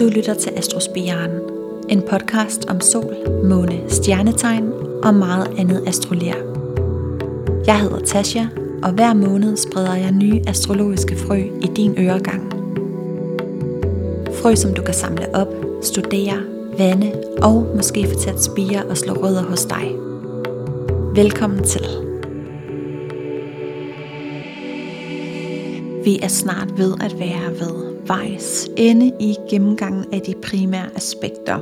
Du lytter til Astrospiren, en podcast om sol, måne, stjernetegn og meget andet astrolær. Jeg hedder Tasha, og hver måned spreder jeg nye astrologiske frø i din øregang. Frø, som du kan samle op, studere, vande og måske få til at spire og slå rødder hos dig. Velkommen til. Vi er snart ved at være ved vejs ende i gennemgangen af de primære aspekter.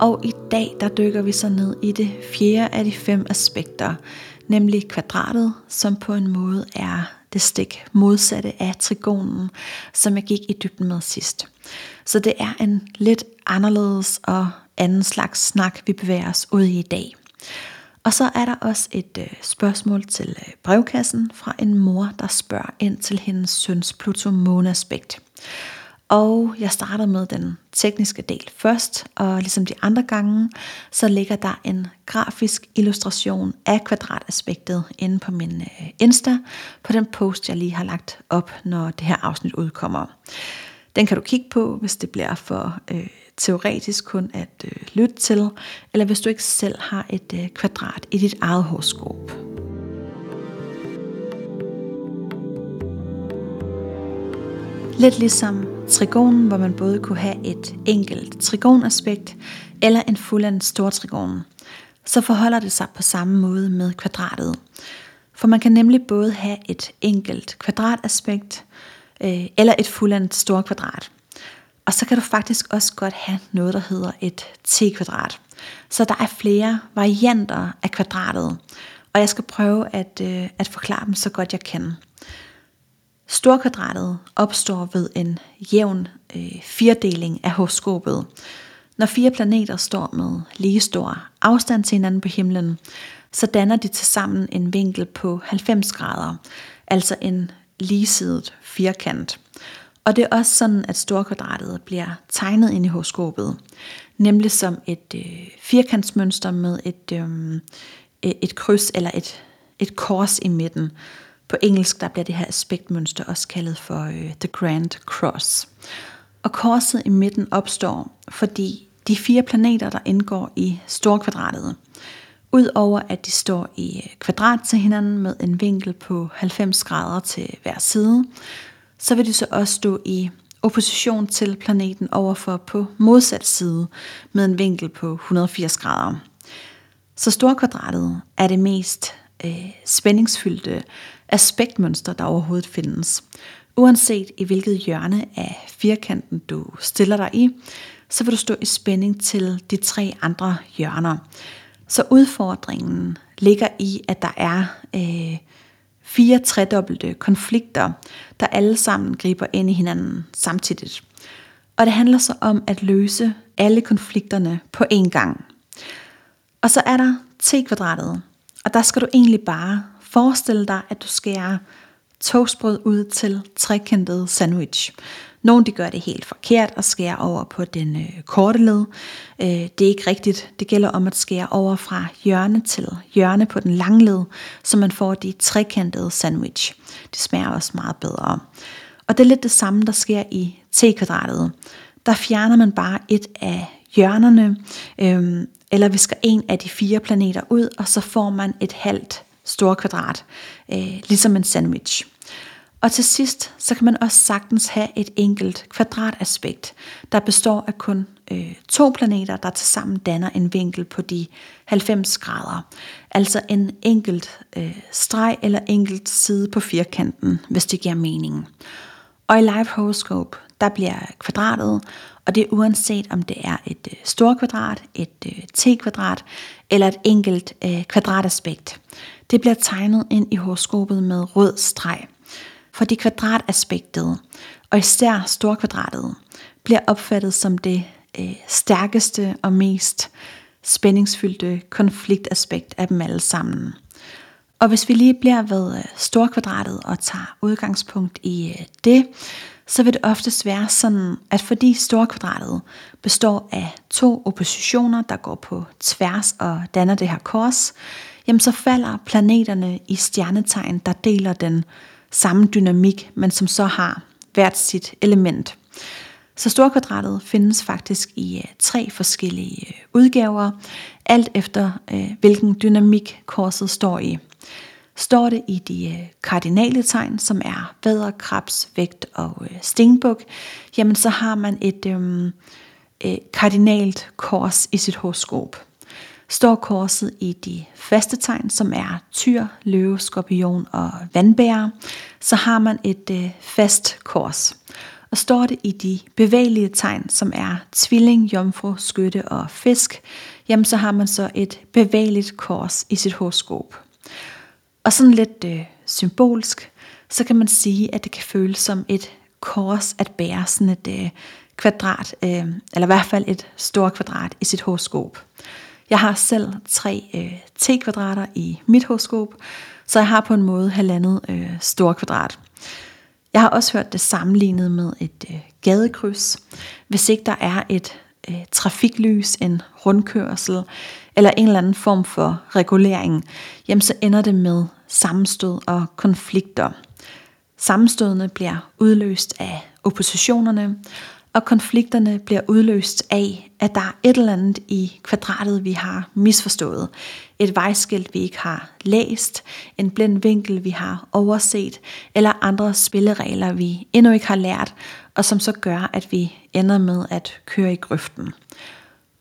Og i dag der dykker vi så ned i det fjerde af de fem aspekter, nemlig kvadratet, som på en måde er det stik modsatte af trigonen, som jeg gik i dybden med sidst. Så det er en lidt anderledes og anden slags snak, vi bevæger os ud i i dag. Og så er der også et øh, spørgsmål til øh, brevkassen fra en mor, der spørger ind til hendes søns Pluto-måneaspekt. Og jeg starter med den tekniske del først, og ligesom de andre gange, så ligger der en grafisk illustration af kvadrataspektet inde på min øh, Insta, på den post, jeg lige har lagt op, når det her afsnit udkommer. Den kan du kigge på, hvis det bliver for øh, teoretisk kun at øh, lytte til, eller hvis du ikke selv har et øh, kvadrat i dit eget horoskop. Lidt ligesom trigonen, hvor man både kunne have et enkelt trigonaspekt eller en fuldendt stor trigon, så forholder det sig på samme måde med kvadratet. For man kan nemlig både have et enkelt kvadrataspekt øh, eller et fuldendt stor kvadrat. Og så kan du faktisk også godt have noget, der hedder et t-kvadrat. Så der er flere varianter af kvadratet, og jeg skal prøve at, øh, at forklare dem så godt jeg kan. Storkvadratet opstår ved en jævn øh, firdeling af horoskopet. Når fire planeter står med lige stor afstand til hinanden på himlen, så danner de tilsammen en vinkel på 90 grader, altså en ligesidet firkant. Og det er også sådan, at storkvadratet bliver tegnet ind i horoskopet, nemlig som et øh, firkantsmønster med et, øh, et kryds eller et, et kors i midten, på engelsk der bliver det her aspektmønster også kaldet for øh, The Grand Cross. Og korset i midten opstår, fordi de fire planeter, der indgår i storkvadratet, udover at de står i øh, kvadrat til hinanden med en vinkel på 90 grader til hver side, så vil de så også stå i opposition til planeten overfor på modsat side med en vinkel på 180 grader. Så storkvadratet er det mest øh, spændingsfyldte aspektmønster, der overhovedet findes. Uanset i hvilket hjørne af firkanten du stiller dig i, så vil du stå i spænding til de tre andre hjørner. Så udfordringen ligger i, at der er øh, fire tredobbelte konflikter, der alle sammen griber ind i hinanden samtidigt. Og det handler så om at løse alle konflikterne på én gang. Og så er der t-kvadratet, og der skal du egentlig bare Forestil dig, at du skærer toastbrød ud til trekantet sandwich. Nogle de gør det helt forkert og skærer over på den øh, korte led. Øh, det er ikke rigtigt. Det gælder om at skære over fra hjørne til hjørne på den lange led, så man får de trekantede sandwich. Det smager også meget bedre. Og det er lidt det samme, der sker i t-kvadratet. Der fjerner man bare et af hjørnerne, øh, eller visker en af de fire planeter ud, og så får man et halvt store kvadrat, øh, ligesom en sandwich. Og til sidst, så kan man også sagtens have et enkelt kvadrataspekt, der består af kun øh, to planeter, der tilsammen danner en vinkel på de 90 grader. Altså en enkelt øh, streg eller enkelt side på firkanten, hvis det giver mening. Og i Live Horoscope, der bliver kvadratet, og det er uanset om det er et øh, stort kvadrat, et øh, t-kvadrat eller et enkelt øh, kvadrataspekt. Det bliver tegnet ind i horoskopet med rød streg. Fordi kvadrataspektet, og især storkvadratet, bliver opfattet som det øh, stærkeste og mest spændingsfyldte konfliktaspekt af dem alle sammen. Og hvis vi lige bliver ved øh, storkvadratet og tager udgangspunkt i øh, det, så vil det oftest være sådan, at fordi storkvadratet består af to oppositioner, der går på tværs og danner det her kors, jamen så falder planeterne i stjernetegn, der deler den samme dynamik, men som så har hvert sit element. Så storkvadratet findes faktisk i øh, tre forskellige øh, udgaver, alt efter øh, hvilken dynamik korset står i. Står det i de kardinale tegn, som er vædder, krebs, vægt og stenbuk, jamen så har man et øhm, øh, kardinalt kors i sit horoskop. Står korset i de faste tegn, som er tyr, løve, skorpion og vandbærer, så har man et øh, fast kors. Og står det i de bevægelige tegn, som er tvilling, jomfru, skytte og fisk, jamen så har man så et bevægeligt kors i sit horoskop. Og sådan lidt øh, symbolsk, så kan man sige, at det kan føles som et kors at bære sådan et øh, kvadrat, øh, eller i hvert fald et stort kvadrat i sit horoskop. Jeg har selv tre øh, T-kvadrater i mit horoskop, så jeg har på en måde halvandet øh, stor kvadrat. Jeg har også hørt det sammenlignet med et øh, gadekryds. Hvis ikke der er et øh, trafiklys, en rundkørsel eller en eller anden form for regulering, jamen så ender det med sammenstød og konflikter. Sammenstødene bliver udløst af oppositionerne, og konflikterne bliver udløst af, at der er et eller andet i kvadratet, vi har misforstået. Et vejskilt, vi ikke har læst, en blind vinkel, vi har overset, eller andre spilleregler, vi endnu ikke har lært, og som så gør, at vi ender med at køre i grøften.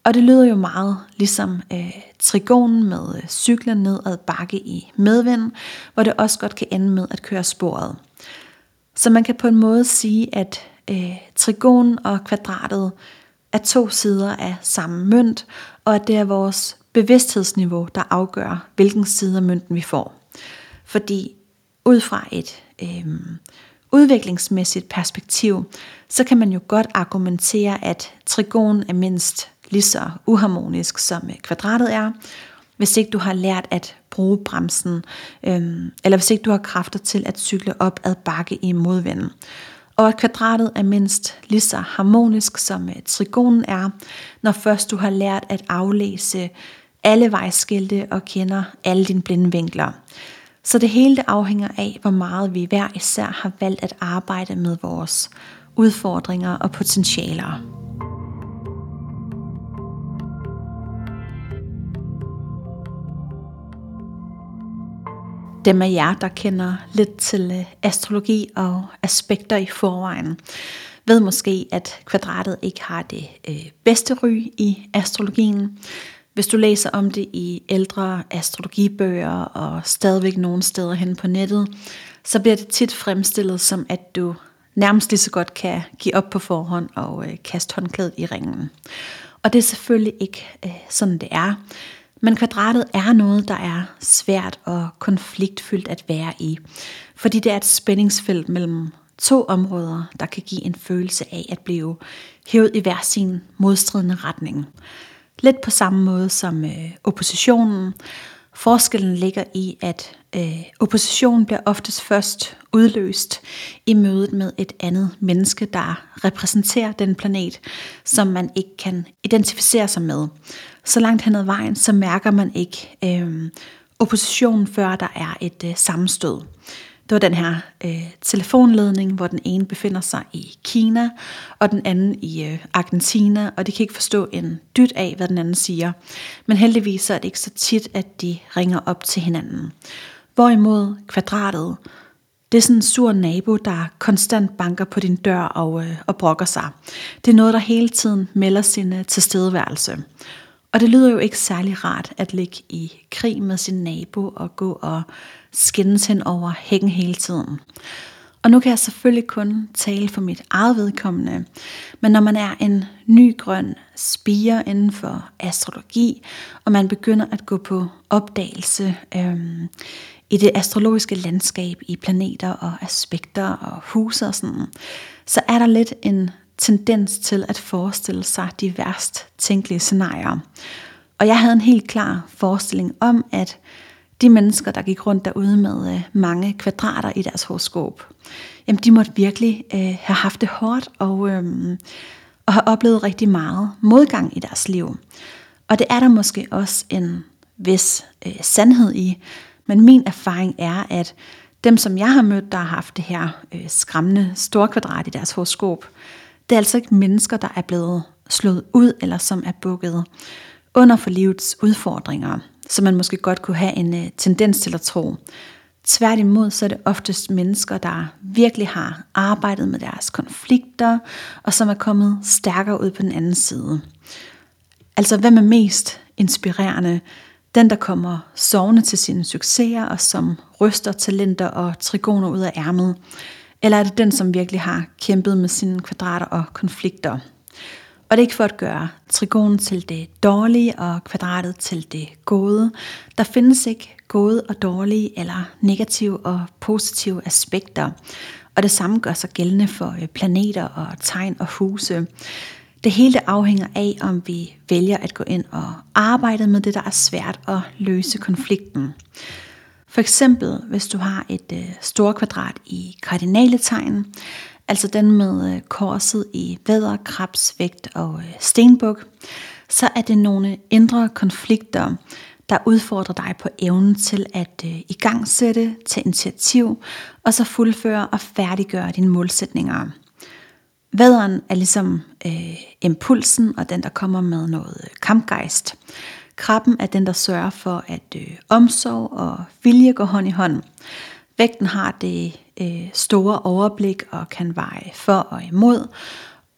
Og det lyder jo meget ligesom øh, trigonen med øh, ned ad bakke i medvind, hvor det også godt kan ende med at køre sporet. Så man kan på en måde sige, at øh, trigon og kvadratet er to sider af samme mønt, og at det er vores bevidsthedsniveau, der afgør, hvilken side af mønten vi får. Fordi ud fra et øh, udviklingsmæssigt perspektiv, så kan man jo godt argumentere, at trigon er mindst lige så uharmonisk som øh, kvadratet er, hvis ikke du har lært at bruge bremsen, øh, eller hvis ikke du har kræfter til at cykle op ad bakke i modvinden og at kvadratet er mindst lige så harmonisk som øh, trigonen er, når først du har lært at aflæse alle vejskilte og kender alle dine blinde vinkler. Så det hele det afhænger af, hvor meget vi hver især har valgt at arbejde med vores udfordringer og potentialer. Dem af jer, der kender lidt til øh, astrologi og aspekter i forvejen, ved måske, at kvadratet ikke har det øh, bedste ry i astrologien. Hvis du læser om det i ældre astrologibøger og stadigvæk nogle steder hen på nettet, så bliver det tit fremstillet som, at du nærmest lige så godt kan give op på forhånd og øh, kaste håndklædet i ringen. Og det er selvfølgelig ikke øh, sådan, det er. Men kvadratet er noget, der er svært og konfliktfyldt at være i, fordi det er et spændingsfelt mellem to områder, der kan give en følelse af at blive hævet i hver sin modstridende retning. Lidt på samme måde som øh, oppositionen. Forskellen ligger i, at øh, oppositionen bliver oftest først udløst i mødet med et andet menneske, der repræsenterer den planet, som man ikke kan identificere sig med så langt hen ad vejen, så mærker man ikke øh, oppositionen, før der er et øh, sammenstød. Det var den her øh, telefonledning, hvor den ene befinder sig i Kina, og den anden i øh, Argentina, og de kan ikke forstå en dyt af, hvad den anden siger. Men heldigvis er det ikke så tit, at de ringer op til hinanden. Hvorimod kvadratet, det er sådan en sur nabo, der konstant banker på din dør og, øh, og brokker sig. Det er noget, der hele tiden melder sin øh, tilstedeværelse. Og det lyder jo ikke særlig rart at ligge i krig med sin nabo og gå og skændes hen over hækken hele tiden. Og nu kan jeg selvfølgelig kun tale for mit eget vedkommende, men når man er en ny grøn spire inden for astrologi, og man begynder at gå på opdagelse øhm, i det astrologiske landskab, i planeter og aspekter og huse og sådan, så er der lidt en tendens til at forestille sig de værst tænkelige scenarier. Og jeg havde en helt klar forestilling om, at de mennesker, der gik rundt derude med øh, mange kvadrater i deres horoskop, jamen de måtte virkelig øh, have haft det hårdt og, øh, og have oplevet rigtig meget modgang i deres liv. Og det er der måske også en vis øh, sandhed i, men min erfaring er, at dem, som jeg har mødt, der har haft det her øh, skræmmende storkvadrat i deres horoskop, det er altså ikke mennesker, der er blevet slået ud, eller som er bukket under for livets udfordringer, som man måske godt kunne have en øh, tendens til at tro. Tværtimod så er det oftest mennesker, der virkelig har arbejdet med deres konflikter, og som er kommet stærkere ud på den anden side. Altså, hvem er mest inspirerende? Den, der kommer sovende til sine succeser, og som ryster talenter og trigoner ud af ærmet? Eller er det den, som virkelig har kæmpet med sine kvadrater og konflikter? Og det er ikke for at gøre trigonen til det dårlige og kvadratet til det gode. Der findes ikke gode og dårlige eller negative og positive aspekter. Og det samme gør sig gældende for øh, planeter og tegn og huse. Det hele afhænger af, om vi vælger at gå ind og arbejde med det, der er svært at løse konflikten. For eksempel, hvis du har et øh, stort kvadrat i kardinaletegn, altså den med øh, korset i vædder, krabs, vægt og øh, stenbuk, så er det nogle indre konflikter, der udfordrer dig på evnen til at øh, igangsætte, tage initiativ, og så fuldføre og færdiggøre dine målsætninger. Vædderen er ligesom øh, impulsen og den, der kommer med noget øh, kampgejst. Krabben er den, der sørger for, at øh, omsorg og vilje går hånd i hånd. Vægten har det øh, store overblik og kan veje for og imod.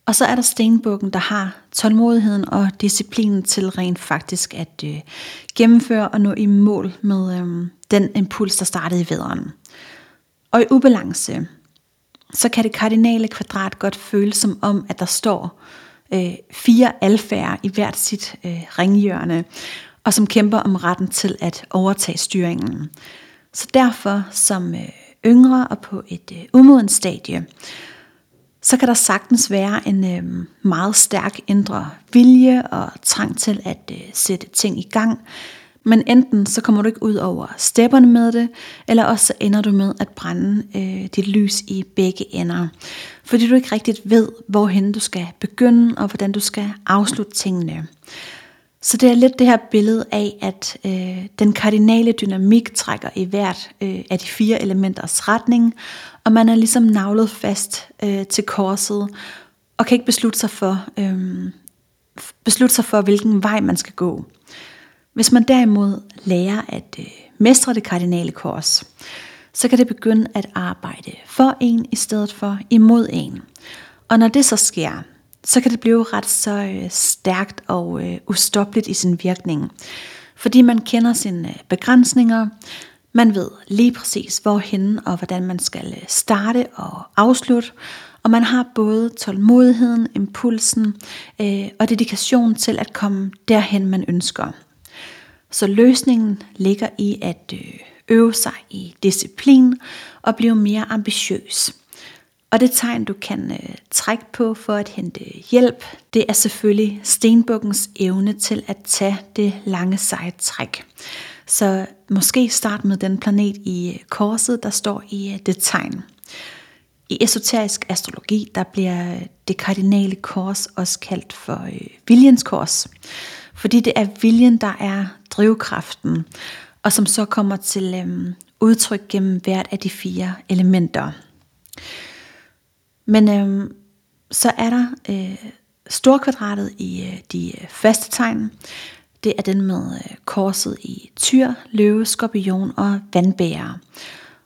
Og så er der stenbukken, der har tålmodigheden og disciplinen til rent faktisk at øh, gennemføre og nå i mål med øh, den impuls, der startede i vederen. Og i ubalance, så kan det kardinale kvadrat godt føles som om, at der står øh, fire alfærder i hvert sit øh, ringhjørne, og som kæmper om retten til at overtage styringen. Så derfor som øh, yngre og på et øh, umodent stadie, så kan der sagtens være en øh, meget stærk indre vilje og trang til at øh, sætte ting i gang, men enten så kommer du ikke ud over stepperne med det, eller også så ender du med at brænde øh, dit lys i begge ender. Fordi du ikke rigtigt ved, hvorhen du skal begynde, og hvordan du skal afslutte tingene. Så det er lidt det her billede af, at øh, den kardinale dynamik trækker i hvert øh, af de fire elementers retning, og man er ligesom navlet fast øh, til korset, og kan ikke beslutte sig for, øh, beslutte sig for, hvilken vej man skal gå. Hvis man derimod lærer at øh, mestre det kardinale kors, så kan det begynde at arbejde for en i stedet for imod en. Og når det så sker, så kan det blive ret så øh, stærkt og øh, ustoppeligt i sin virkning. Fordi man kender sine øh, begrænsninger, man ved lige præcis hvorhen og hvordan man skal øh, starte og afslutte, og man har både tålmodigheden, impulsen øh, og dedikation til at komme derhen, man ønsker. Så løsningen ligger i at øh, øve sig i disciplin og blive mere ambitiøs. Og det tegn, du kan øh, trække på for at hente hjælp, det er selvfølgelig stenbukkens evne til at tage det lange seje træk. Så måske start med den planet i øh, korset, der står i øh, det tegn. I esoterisk astrologi, der bliver øh, det kardinale kors også kaldt for øh, viljens kors. Fordi det er viljen, der er drivkraften, og som så kommer til øhm, udtryk gennem hvert af de fire elementer. Men øhm, så er der øh, storkvadratet i øh, de øh, faste tegn. Det er den med øh, korset i tyr, løve, skorpion og vandbærer.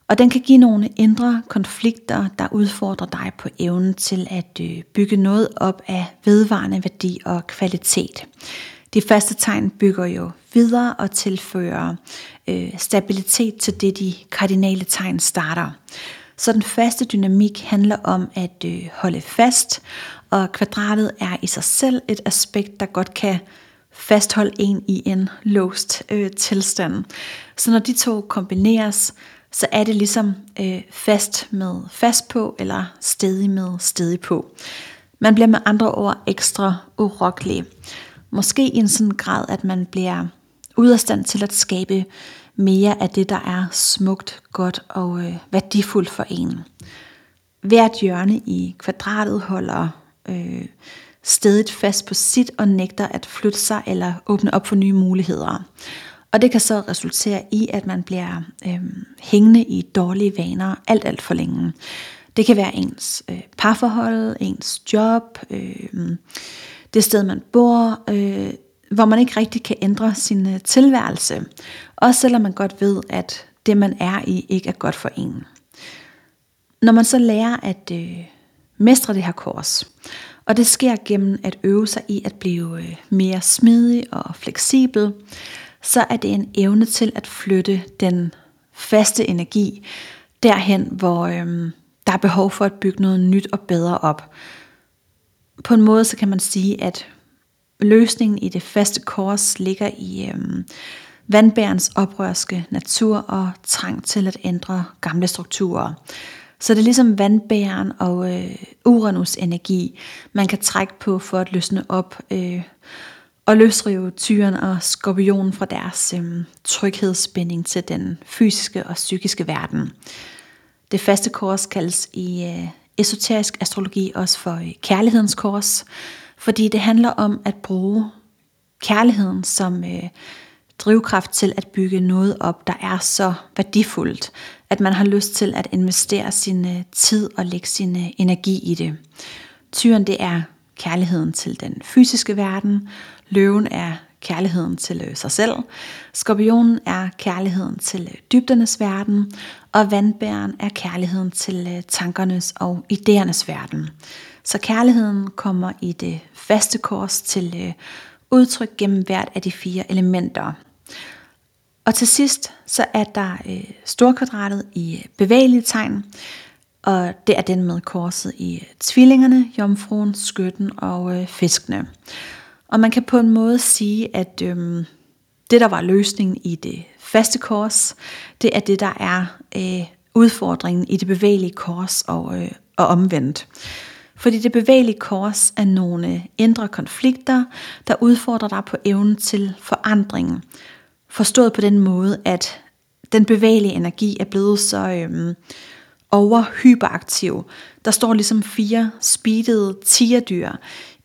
Og den kan give nogle indre konflikter, der udfordrer dig på evnen til at øh, bygge noget op af vedvarende værdi og kvalitet. De faste tegn bygger jo videre og tilfører øh, stabilitet til det, de kardinale tegn starter. Så den faste dynamik handler om at øh, holde fast, og kvadratet er i sig selv et aspekt, der godt kan fastholde en i en låst øh, tilstand. Så når de to kombineres, så er det ligesom øh, fast med fast på, eller stedig med stedig på. Man bliver med andre ord ekstra urokkelig. Måske i en sådan grad, at man bliver ude af stand til at skabe mere af det, der er smukt, godt og øh, værdifuldt for en. Hvert hjørne i kvadratet holder øh, stedet fast på sit og nægter at flytte sig eller åbne op for nye muligheder. Og det kan så resultere i, at man bliver øh, hængende i dårlige vaner alt, alt for længe. Det kan være ens øh, parforhold, ens job, øh, det sted man bor, øh, hvor man ikke rigtig kan ændre sin øh, tilværelse. Også selvom man godt ved, at det man er i ikke er godt for en. Når man så lærer at øh, mestre det her kurs, og det sker gennem at øve sig i at blive øh, mere smidig og fleksibel, så er det en evne til at flytte den faste energi derhen, hvor øh, der er behov for at bygge noget nyt og bedre op. På en måde så kan man sige, at løsningen i det faste kors ligger i øhm, vandbærens oprørske natur og trang til at ændre gamle strukturer. Så det er ligesom vandbæren og øh, Uranus energi, man kan trække på for at løsne op øh, og løsrive tyren og skorpionen fra deres øh, tryghedsspænding til den fysiske og psykiske verden. Det faste kors kaldes i øh, esoterisk astrologi også for øh, kærlighedens kors, fordi det handler om at bruge kærligheden som øh, drivkraft til at bygge noget op, der er så værdifuldt, at man har lyst til at investere sin øh, tid og lægge sin øh, energi i det. Tyren det er kærligheden til den fysiske verden, løven er kærligheden til øh, sig selv, skorpionen er kærligheden til øh, dybdernes verden, og vandbæren er kærligheden til øh, tankernes og idéernes verden. Så kærligheden kommer i det faste kors til udtryk gennem hvert af de fire elementer. Og til sidst så er der øh, storkvadratet i bevægelige tegn, og det er den med korset i tvillingerne, jomfruen, skytten og øh, fiskene. Og man kan på en måde sige, at øhm, det der var løsningen i det faste kors, det er det der er øh, udfordringen i det bevægelige kors og, øh, og omvendt. Fordi det bevægelige kors er nogle indre konflikter, der udfordrer dig på evnen til forandringen. Forstået på den måde, at den bevægelige energi er blevet så øhm, overhyperaktiv. Der står ligesom fire speedede tigerdyr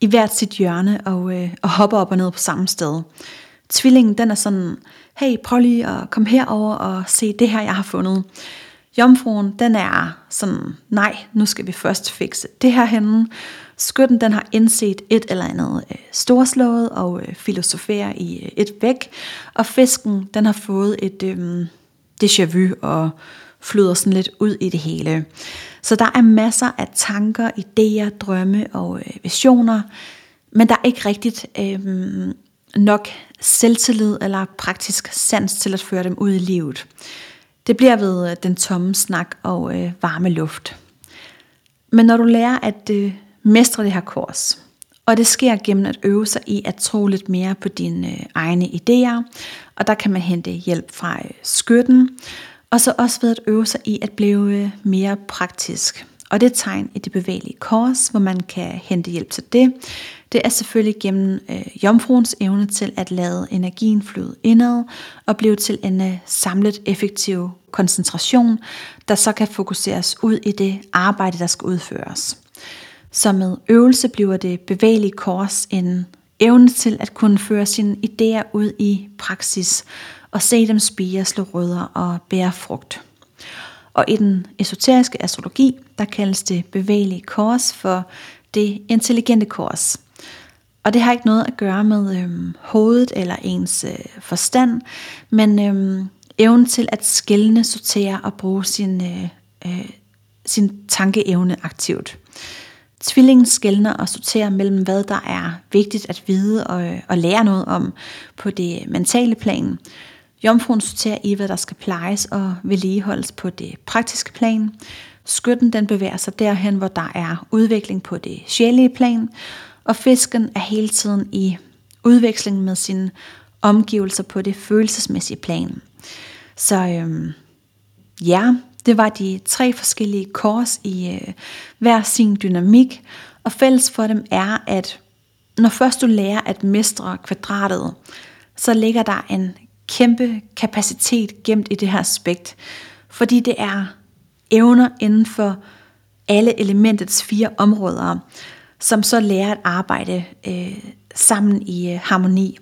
i hvert sit hjørne og, øh, og hopper op og ned på samme sted. Tvillingen den er sådan, hey prøv lige at komme herover og se det her jeg har fundet. Jomfruen, den er sådan, nej, nu skal vi først fikse det her henne. Skytten, den har indset et eller andet øh, storslået og øh, filosoferer i øh, et væk. Og fisken, den har fået et øh, déjà vu og flyder sådan lidt ud i det hele. Så der er masser af tanker, idéer, drømme og øh, visioner, men der er ikke rigtigt øh, nok selvtillid eller praktisk sans til at føre dem ud i livet. Det bliver ved øh, den tomme snak og øh, varme luft. Men når du lærer at øh, mestre det her kurs, og det sker gennem at øve sig i at tro lidt mere på dine øh, egne idéer, og der kan man hente hjælp fra øh, skytten, og så også ved at øve sig i at blive øh, mere praktisk. Og det tegn i det bevægelige kors, hvor man kan hente hjælp til det. Det er selvfølgelig gennem øh, jomfruens evne til at lade energien flyde indad og blive til en øh, samlet effektiv koncentration, der så kan fokuseres ud i det arbejde, der skal udføres. Så med øvelse bliver det bevægelige kors en evne til at kunne føre sine idéer ud i praksis og se dem spire, slå rødder og bære frugt. Og i den esoteriske astrologi, der kaldes det bevægelige kors for det intelligente kors. Og det har ikke noget at gøre med øhm, hovedet eller ens øh, forstand, men øhm, evnen til at skælne, sortere og bruge sin, øh, øh, sin tankeevne aktivt. Tvillingen skældner og sorterer mellem, hvad der er vigtigt at vide og, øh, og lære noget om på det mentale plan. Jomfruen sorterer i, hvad der skal plejes og vedligeholdes på det praktiske plan. Skytten den bevæger sig derhen, hvor der er udvikling på det sjælige plan. Og fisken er hele tiden i udveksling med sine omgivelser på det følelsesmæssige plan. Så øhm, ja, det var de tre forskellige kors i øh, hver sin dynamik, og fælles for dem er, at når først du lærer at mestre kvadratet, så ligger der en kæmpe kapacitet gemt i det her aspekt, fordi det er evner inden for alle elementets fire områder, som så lærer at arbejde øh, sammen i øh, harmoni.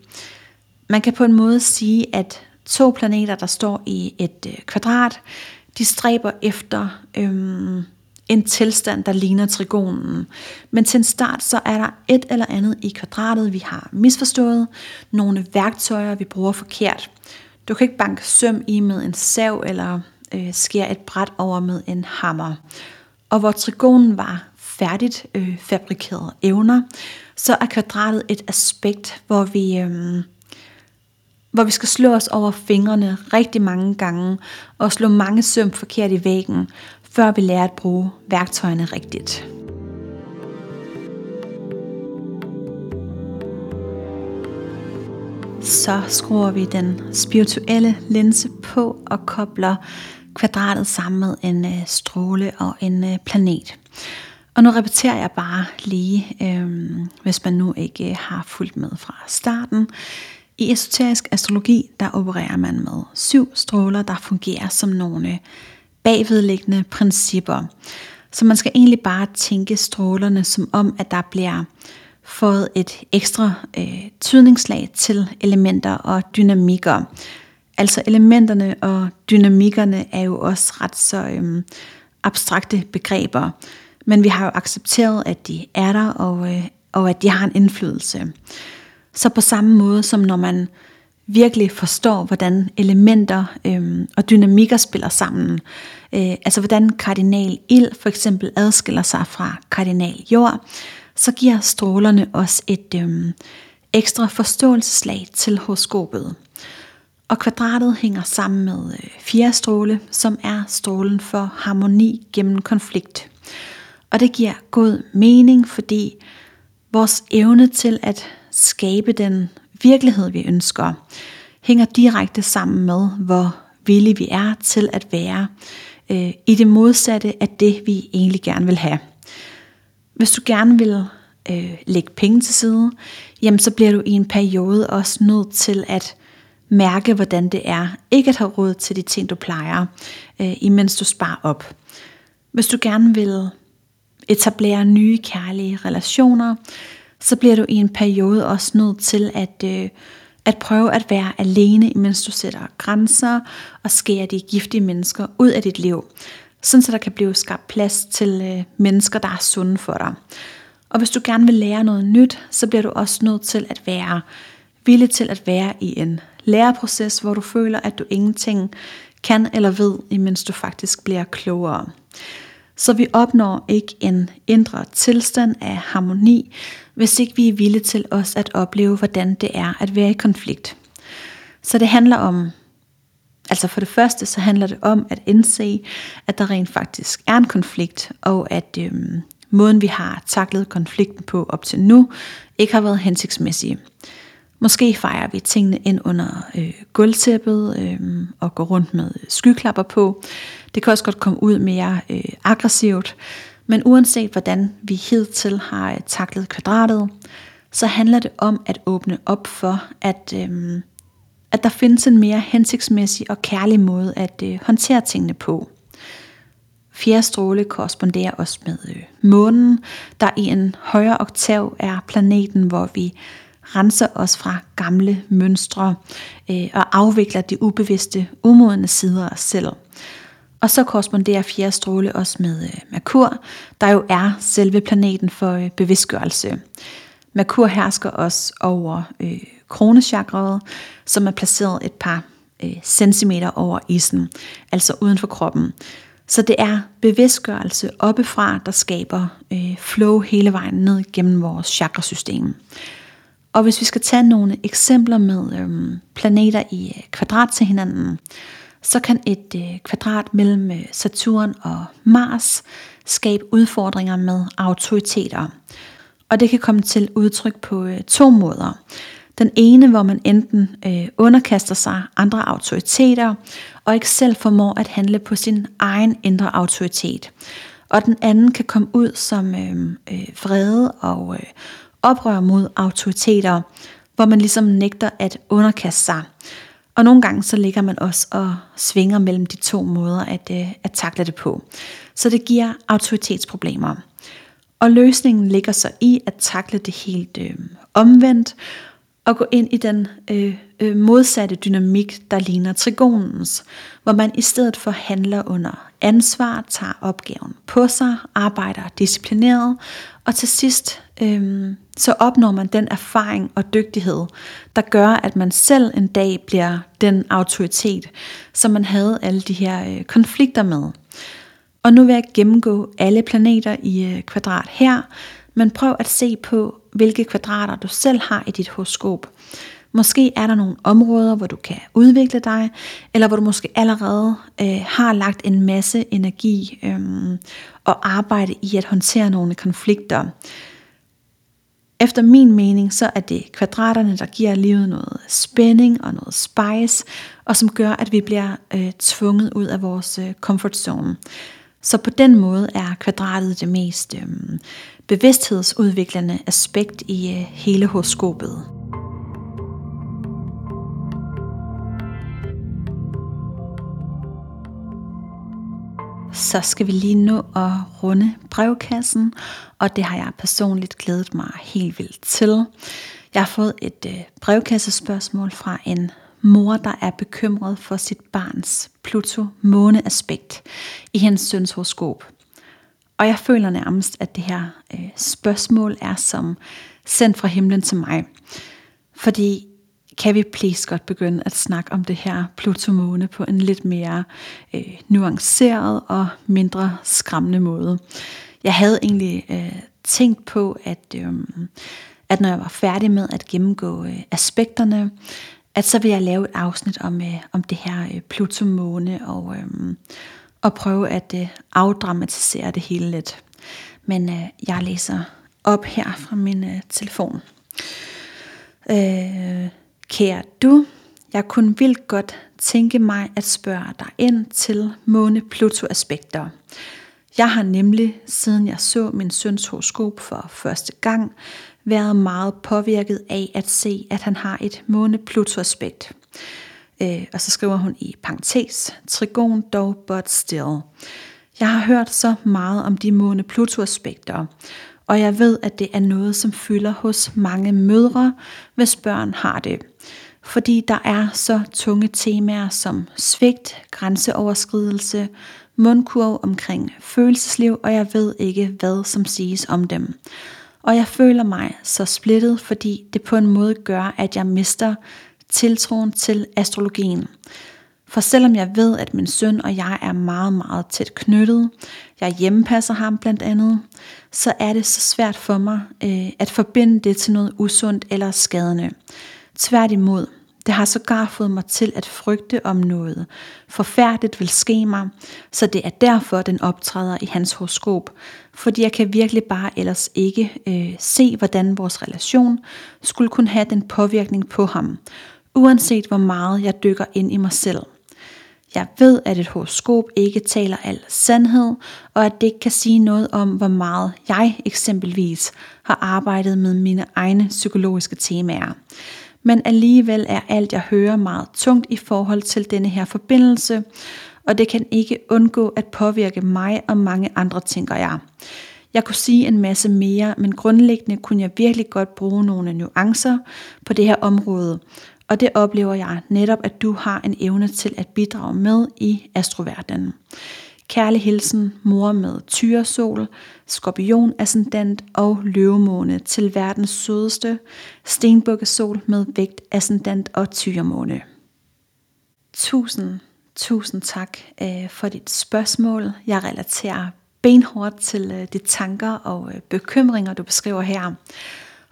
Man kan på en måde sige, at to planeter, der står i et øh, kvadrat, de stræber efter øh, en tilstand, der ligner trigonen. Men til en start, så er der et eller andet i kvadratet, vi har misforstået. Nogle værktøjer, vi bruger forkert. Du kan ikke banke søm i med en sav, eller øh, skære et bræt over med en hammer. Og hvor trigonen var færdigt øh, fabrikerede evner, så er kvadratet et aspekt, hvor vi, øh, hvor vi skal slå os over fingrene rigtig mange gange, og slå mange søm forkert i væggen, før vi lærer at bruge værktøjerne rigtigt. Så skruer vi den spirituelle linse på og kobler kvadratet sammen med en øh, stråle og en øh, planet. Og nu repeterer jeg bare lige, øh, hvis man nu ikke øh, har fulgt med fra starten. I esoterisk astrologi, der opererer man med syv stråler, der fungerer som nogle bagvedliggende principper. Så man skal egentlig bare tænke strålerne som om, at der bliver fået et ekstra øh, tydningslag til elementer og dynamikker. Altså elementerne og dynamikkerne er jo også ret så øh, abstrakte begreber, men vi har jo accepteret, at de er der, og, øh, og at de har en indflydelse. Så på samme måde som når man virkelig forstår, hvordan elementer øh, og dynamikker spiller sammen. Øh, altså hvordan kardinal ild for eksempel adskiller sig fra kardinal jord, så giver strålerne os et øh, ekstra forståelseslag til horoskopet. Og kvadratet hænger sammen med øh, fjerde stråle, som er strålen for harmoni gennem konflikt. Og det giver god mening, fordi vores evne til at skabe den virkelighed, vi ønsker, hænger direkte sammen med, hvor villige vi er til at være øh, i det modsatte af det, vi egentlig gerne vil have. Hvis du gerne vil øh, lægge penge til side, jamen så bliver du i en periode også nødt til at mærke, hvordan det er ikke at have råd til de ting, du plejer, øh, imens du sparer op. Hvis du gerne vil etablere nye kærlige relationer, så bliver du i en periode også nødt til at, øh, at prøve at være alene, imens du sætter grænser og skærer de giftige mennesker ud af dit liv. Sådan så der kan blive skabt plads til øh, mennesker, der er sunde for dig. Og hvis du gerne vil lære noget nyt, så bliver du også nødt til at være villig til at være i en læreproces, hvor du føler, at du ingenting kan eller ved, imens du faktisk bliver klogere. Så vi opnår ikke en indre tilstand af harmoni, hvis ikke vi er villige til os at opleve, hvordan det er at være i konflikt. Så det handler om, altså for det første, så handler det om at indse, at der rent faktisk er en konflikt, og at øhm, måden vi har taklet konflikten på op til nu, ikke har været hensigtsmæssig. Måske fejrer vi tingene ind under øh, gulvtæppet øh, og går rundt med skyklapper på. Det kan også godt komme ud mere øh, aggressivt. Men uanset hvordan vi hidtil har øh, taklet kvadratet, så handler det om at åbne op for, at, øhm, at der findes en mere hensigtsmæssig og kærlig måde at øh, håndtere tingene på. Fjerde stråle korresponderer også med øh, månen, der i en højere oktav er planeten, hvor vi renser os fra gamle mønstre øh, og afvikler de ubevidste, umodne sider af os selv. Og så korresponderer fjerde stråle også med øh, Merkur, der jo er selve planeten for øh, bevidstgørelse. Merkur hersker også over øh, kronechakraet, som er placeret et par øh, centimeter over isen, altså uden for kroppen. Så det er bevidstgørelse oppefra, der skaber øh, flow hele vejen ned gennem vores chakrasystem. Og hvis vi skal tage nogle eksempler med øh, planeter i øh, kvadrat til hinanden, så kan et øh, kvadrat mellem øh, Saturn og Mars skabe udfordringer med autoriteter. Og det kan komme til udtryk på øh, to måder. Den ene, hvor man enten øh, underkaster sig andre autoriteter, og ikke selv formår at handle på sin egen indre autoritet. Og den anden kan komme ud som øh, øh, vrede og øh, oprør mod autoriteter, hvor man ligesom nægter at underkaste sig. Og nogle gange så ligger man også og svinger mellem de to måder at, øh, at takle det på. Så det giver autoritetsproblemer. Og løsningen ligger så i at takle det helt øh, omvendt, og gå ind i den øh, øh, modsatte dynamik, der ligner trigonens, hvor man i stedet for handler under ansvar, tager opgaven på sig, arbejder disciplineret, og til sidst øh, så opnår man den erfaring og dygtighed, der gør, at man selv en dag bliver den autoritet, som man havde alle de her øh, konflikter med. Og nu vil jeg gennemgå alle planeter i øh, kvadrat her, men prøv at se på, hvilke kvadrater du selv har i dit horoskop. Måske er der nogle områder, hvor du kan udvikle dig, eller hvor du måske allerede øh, har lagt en masse energi øh, og arbejde i at håndtere nogle konflikter. Efter min mening, så er det kvadraterne, der giver livet noget spænding og noget spice, og som gør, at vi bliver øh, tvunget ud af vores øh, comfort zone. Så på den måde er kvadratet det mest øh, bevidsthedsudviklende aspekt i øh, hele horoskopet. Så skal vi lige nå at runde brevkassen, og det har jeg personligt glædet mig helt vildt til. Jeg har fået et øh, brevkassespørgsmål fra en mor, der er bekymret for sit barns Pluto-måne-aspekt i hendes søns horoskop. Og jeg føler nærmest, at det her øh, spørgsmål er som sendt fra himlen til mig. Fordi kan vi please godt begynde at snakke om det her Pluto-måne på en lidt mere øh, nuanceret og mindre skræmmende måde. Jeg havde egentlig øh, tænkt på, at, øh, at når jeg var færdig med at gennemgå øh, aspekterne, at så vil jeg lave et afsnit om, øh, om det her øh, Pluto-måne og, øh, og prøve at øh, afdramatisere det hele lidt. Men øh, jeg læser op her fra min øh, telefon. Øh, kære du, jeg kunne vildt godt tænke mig at spørge dig ind til måne-Pluto-aspekter. Jeg har nemlig, siden jeg så min søns horoskop for første gang, været meget påvirket af at se, at han har et måne-Pluto-aspekt. Øh, og så skriver hun i parentes, trigon dog but still. Jeg har hørt så meget om de måne-Pluto-aspekter, og jeg ved, at det er noget, som fylder hos mange mødre, hvis børn har det. Fordi der er så tunge temaer som svigt, grænseoverskridelse, mundkurv omkring følelsesliv, og jeg ved ikke, hvad som siges om dem. Og jeg føler mig så splittet, fordi det på en måde gør, at jeg mister tiltroen til astrologien. For selvom jeg ved, at min søn og jeg er meget, meget tæt knyttet, jeg hjemmepasser ham blandt andet, så er det så svært for mig øh, at forbinde det til noget usundt eller skadende. Tværtimod, det har sågar fået mig til at frygte om noget forfærdeligt vil ske mig, så det er derfor, den optræder i hans horoskop, fordi jeg kan virkelig bare ellers ikke øh, se, hvordan vores relation skulle kunne have den påvirkning på ham, uanset hvor meget jeg dykker ind i mig selv. Jeg ved, at et horoskop ikke taler al sandhed, og at det ikke kan sige noget om, hvor meget jeg eksempelvis har arbejdet med mine egne psykologiske temaer men alligevel er alt jeg hører meget tungt i forhold til denne her forbindelse, og det kan ikke undgå at påvirke mig og mange andre, tænker jeg. Jeg kunne sige en masse mere, men grundlæggende kunne jeg virkelig godt bruge nogle nuancer på det her område, og det oplever jeg netop, at du har en evne til at bidrage med i astroverdenen. Kærlig hilsen, mor med tyresol, skorpion ascendant og løvemåne til verdens sødeste stenbukkesol med vægt ascendant og tyremåne. Tusind, tusind tak øh, for dit spørgsmål. Jeg relaterer benhårdt til øh, de tanker og øh, bekymringer, du beskriver her.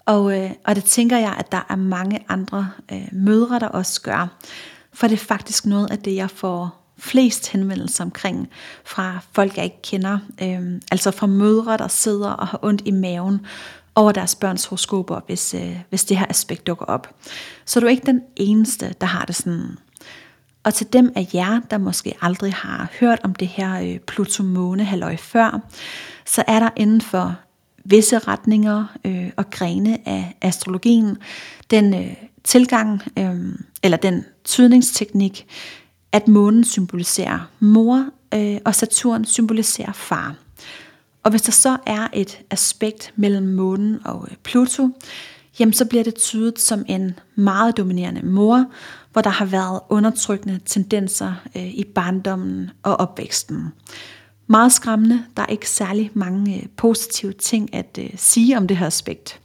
Og, øh, og det tænker jeg, at der er mange andre øh, mødre, der også gør. For det er faktisk noget af det, jeg får flest henvendelser omkring fra folk, jeg ikke kender. Øh, altså fra mødre, der sidder og har ondt i maven over deres børns horoskoper, hvis, øh, hvis det her aspekt dukker op. Så du er ikke den eneste, der har det sådan. Og til dem af jer, der måske aldrig har hørt om det her øh, Pluto-måne halløj før, så er der inden for visse retninger øh, og grene af astrologien den øh, tilgang øh, eller den tydningsteknik, at månen symboliserer mor, øh, og Saturn symboliserer far. Og hvis der så er et aspekt mellem månen og øh, Pluto, jamen så bliver det tydet som en meget dominerende mor, hvor der har været undertrykkende tendenser øh, i barndommen og opvæksten. Meget skræmmende. Der er ikke særlig mange øh, positive ting at øh, sige om det her aspekt.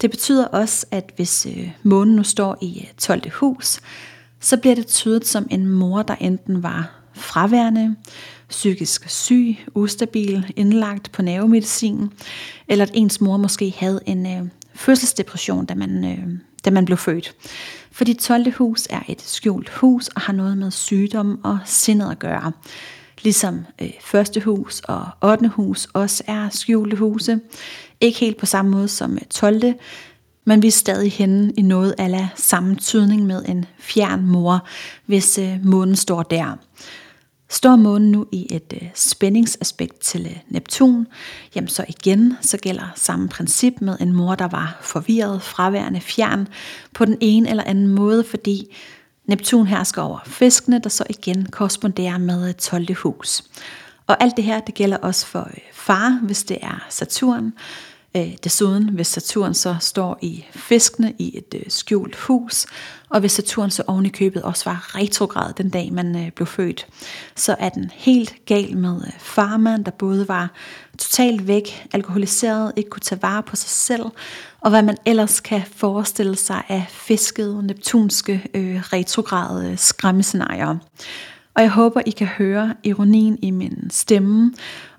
Det betyder også, at hvis øh, månen nu står i 12. Hus, så bliver det tydet som en mor, der enten var fraværende, psykisk syg, ustabil, indlagt på nervemedicin, eller at ens mor måske havde en øh, fødselsdepression, da man, øh, da man blev født. Fordi 12. hus er et skjult hus og har noget med sygdom og sindet at gøre. Ligesom øh, første hus og 8. hus også er skjulte huse. Ikke helt på samme måde som øh, 12. Men vi er stadig henne i noget af samme tydning med en fjern mor, hvis øh, månen står der. Står månen nu i et øh, spændingsaspekt til øh, Neptun, jamen så igen, så gælder samme princip med en mor, der var forvirret, fraværende, fjern på den ene eller anden måde, fordi Neptun hersker over fiskene, der så igen korresponderer med øh, 12. Hus. Og alt det her, det gælder også for øh, far, hvis det er Saturn, øh, desuden, hvis Saturn så står i fiskene i et skjult hus, og hvis Saturn så oven i købet også var retrograd den dag, man blev født, så er den helt gal med farmand, der både var totalt væk, alkoholiseret, ikke kunne tage vare på sig selv, og hvad man ellers kan forestille sig af fiskede, neptunske, øh, retrograde øh, skræmmescenarier. Og jeg håber, I kan høre ironien i min stemme.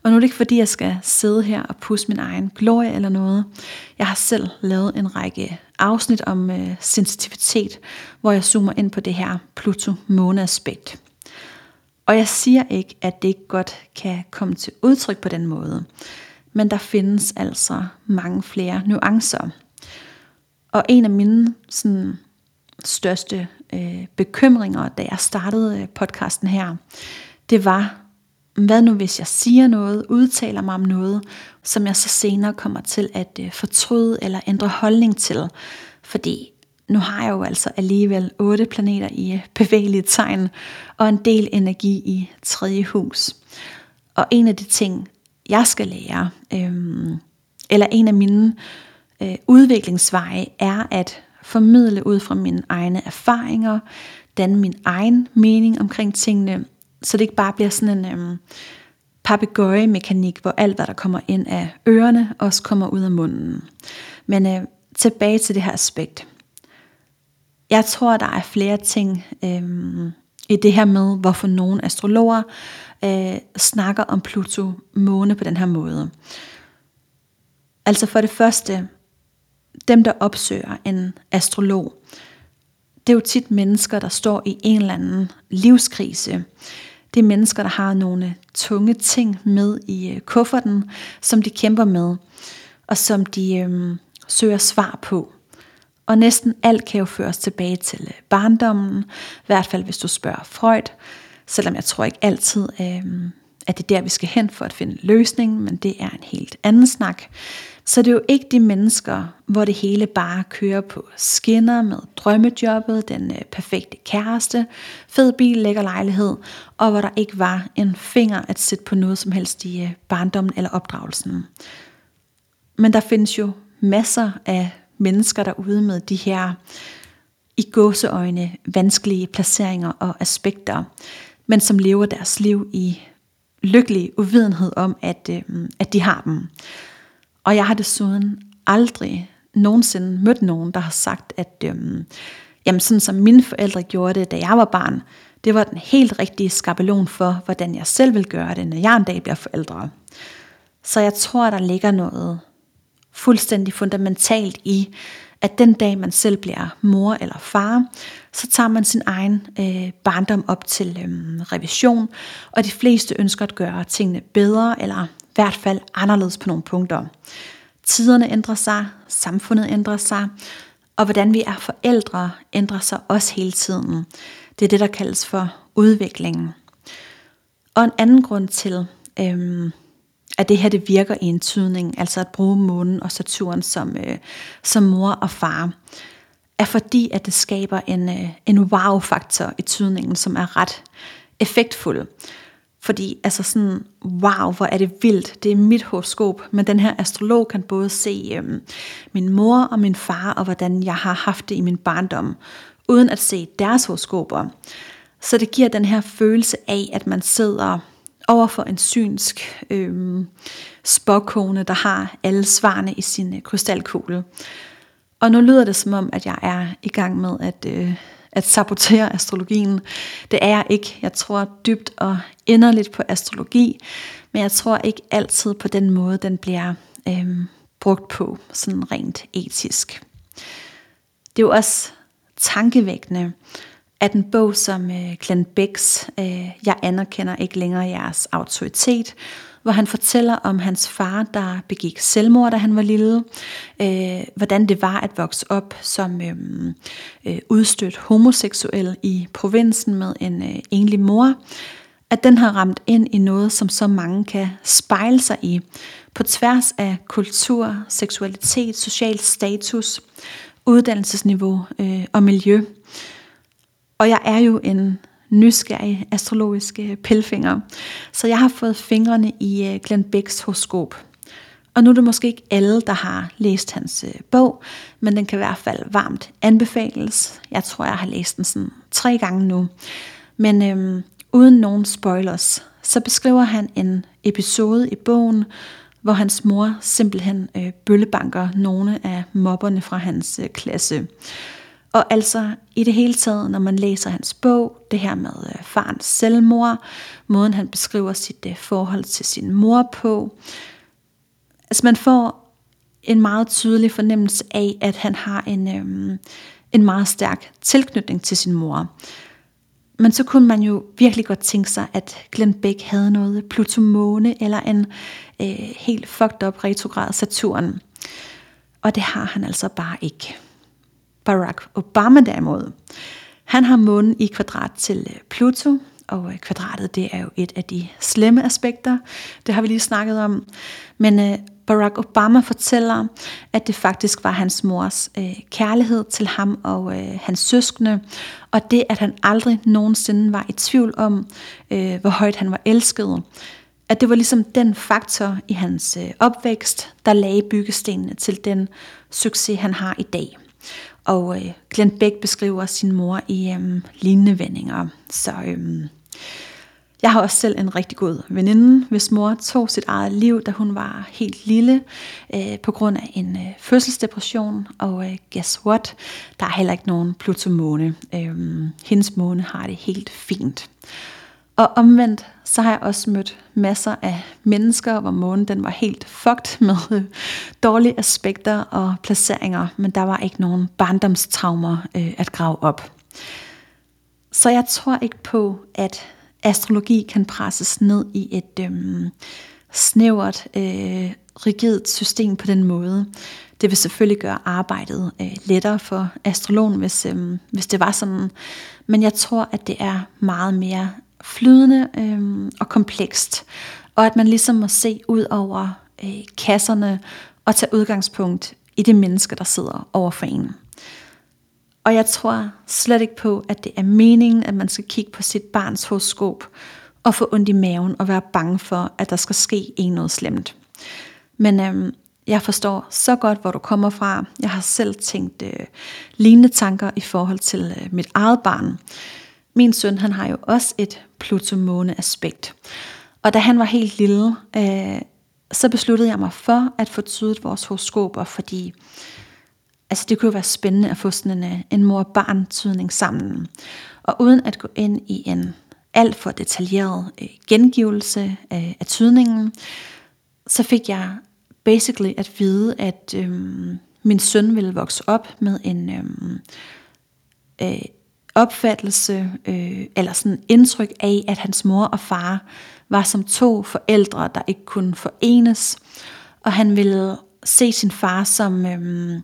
Og nu er det ikke fordi, jeg skal sidde her og pusse min egen glorie eller noget. Jeg har selv lavet en række afsnit om øh, sensitivitet, hvor jeg zoomer ind på det her Pluto-måne-aspekt. Og jeg siger ikke, at det ikke godt kan komme til udtryk på den måde. Men der findes altså mange flere nuancer. Og en af mine sådan, største øh, bekymringer, da jeg startede øh, podcasten her, det var, hvad nu hvis jeg siger noget, udtaler mig om noget, som jeg så senere kommer til at øh, fortryde eller ændre holdning til. Fordi nu har jeg jo altså alligevel otte planeter i øh, bevægelige tegn, og en del energi i tredje hus. Og en af de ting, jeg skal lære, øh, eller en af mine øh, udviklingsveje, er at formidle ud fra mine egne erfaringer, danne min egen mening omkring tingene, så det ikke bare bliver sådan en øhm, papegøje-mekanik, hvor alt, hvad der kommer ind af ørerne, også kommer ud af munden. Men øh, tilbage til det her aspekt. Jeg tror, der er flere ting øhm, i det her med, hvorfor nogle astrologer øh, snakker om Pluto måne på den her måde. Altså for det første, dem, der opsøger en astrolog, det er jo tit mennesker, der står i en eller anden livskrise. Det er mennesker, der har nogle tunge ting med i øh, kufferten, som de kæmper med, og som de øh, søger svar på. Og næsten alt kan jo føres tilbage til øh, barndommen, i hvert fald hvis du spørger Freud, selvom jeg tror ikke altid, øh, at det er der, vi skal hen for at finde løsningen, men det er en helt anden snak. Så det er jo ikke de mennesker, hvor det hele bare kører på skinner med drømmejobbet, den øh, perfekte kæreste, fed bil, lækker lejlighed, og hvor der ikke var en finger at sætte på noget som helst i øh, barndommen eller opdragelsen. Men der findes jo masser af mennesker derude med de her i gåseøjne vanskelige placeringer og aspekter, men som lever deres liv i lykkelig uvidenhed om, at, øh, at de har dem. Og jeg har desuden aldrig nogensinde mødt nogen, der har sagt, at øh, jamen sådan som mine forældre gjorde det, da jeg var barn, det var den helt rigtige skabelon for, hvordan jeg selv vil gøre det, når jeg en dag bliver forældre. Så jeg tror, der ligger noget fuldstændig fundamentalt i, at den dag man selv bliver mor eller far, så tager man sin egen øh, barndom op til øh, revision, og de fleste ønsker at gøre tingene bedre, eller i hvert fald anderledes på nogle punkter. Tiderne ændrer sig, samfundet ændrer sig, og hvordan vi er forældre ændrer sig også hele tiden. Det er det, der kaldes for udviklingen. Og en anden grund til, øhm, at det her det virker i en tydning, altså at bruge månen og Saturn som, øh, som mor og far, er fordi, at det skaber en, øh, en wow-faktor i tydningen, som er ret effektfuld. Fordi altså sådan, wow, hvor er det vildt. Det er mit horoskop. Men den her astrolog kan både se øhm, min mor og min far, og hvordan jeg har haft det i min barndom, uden at se deres horoskoper. Så det giver den her følelse af, at man sidder over for en synsk øhm, spåkone, der har alle svarene i sin øh, krystalkugle. Og nu lyder det som om, at jeg er i gang med at, øh, at sabotere astrologien. Det er jeg ikke. Jeg tror dybt og inderligt på astrologi, men jeg tror ikke altid på den måde, den bliver øh, brugt på, sådan rent etisk. Det er jo også tankevækkende, at en bog som øh, Glenn Becks, øh, Jeg anerkender ikke længere jeres autoritet, hvor han fortæller om hans far, der begik selvmord, da han var lille, øh, hvordan det var at vokse op som øh, øh, udstødt homoseksuel i provinsen med en øh, enlig mor, at den har ramt ind i noget, som så mange kan spejle sig i, på tværs af kultur, seksualitet, social status, uddannelsesniveau øh, og miljø. Og jeg er jo en nysgerrig astrologisk øh, pelfinger, så jeg har fået fingrene i øh, Glenn Becks horoskop. Og nu er det måske ikke alle, der har læst hans øh, bog, men den kan i hvert fald varmt anbefales. Jeg tror, jeg har læst den sådan tre gange nu. Men øhm, uden nogen spoilers, så beskriver han en episode i bogen, hvor hans mor simpelthen øh, bøllebanker nogle af mobberne fra hans øh, klasse. Og altså i det hele taget, når man læser hans bog, det her med øh, farens selvmord, måden han beskriver sit øh, forhold til sin mor på, altså man får en meget tydelig fornemmelse af, at han har en, øh, en meget stærk tilknytning til sin mor. Men så kunne man jo virkelig godt tænke sig, at Glenn Beck havde noget Pluto-måne eller en øh, helt fucked up retrograd Saturn. Og det har han altså bare ikke. Barack Obama derimod, han har månen i kvadrat til øh, Pluto, og øh, kvadratet det er jo et af de slemme aspekter, det har vi lige snakket om. Men øh, Barack Obama fortæller, at det faktisk var hans mors øh, kærlighed til ham og øh, hans søskende, og det, at han aldrig nogensinde var i tvivl om, øh, hvor højt han var elsket. At det var ligesom den faktor i hans øh, opvækst, der lagde byggestenene til den succes, han har i dag. Og øh, Glenn Beck beskriver sin mor i øh, lignende vendinger. Så øh, jeg har også selv en rigtig god veninde, hvis mor tog sit eget liv, da hun var helt lille, øh, på grund af en øh, fødselsdepression. Og øh, guess what? Der er heller ikke nogen Pluto-måne. Øh, hendes måne har det helt fint. Og omvendt, så har jeg også mødt masser af mennesker, hvor månen den var helt fucked med dårlige aspekter og placeringer, men der var ikke nogen barndomstraumer øh, at grave op. Så jeg tror ikke på, at astrologi kan presses ned i et øh, snævert, øh, rigidt system på den måde. Det vil selvfølgelig gøre arbejdet øh, lettere for astrologen, hvis, øh, hvis det var sådan. Men jeg tror, at det er meget mere flydende øh, og komplekst, og at man ligesom må se ud over øh, kasserne og tage udgangspunkt i det menneske, der sidder over for en. Og jeg tror slet ikke på, at det er meningen, at man skal kigge på sit barns horoskop og få ondt i maven og være bange for, at der skal ske en noget slemt. Men øhm, jeg forstår så godt, hvor du kommer fra. Jeg har selv tænkt øh, lignende tanker i forhold til øh, mit eget barn. Min søn han har jo også et Pluto-måne-aspekt. Og da han var helt lille, øh, så besluttede jeg mig for at få tydet vores horoskoper, fordi altså, det kunne jo være spændende at få sådan en, øh, en mor-barn-tydning sammen. Og uden at gå ind i en alt for detaljeret øh, gengivelse øh, af tydningen, så fik jeg basically at vide, at øh, min søn ville vokse op med en øh, øh, opfattelse øh, eller sådan indtryk af, at hans mor og far var som to forældre, der ikke kunne forenes, og han ville se sin far som øh,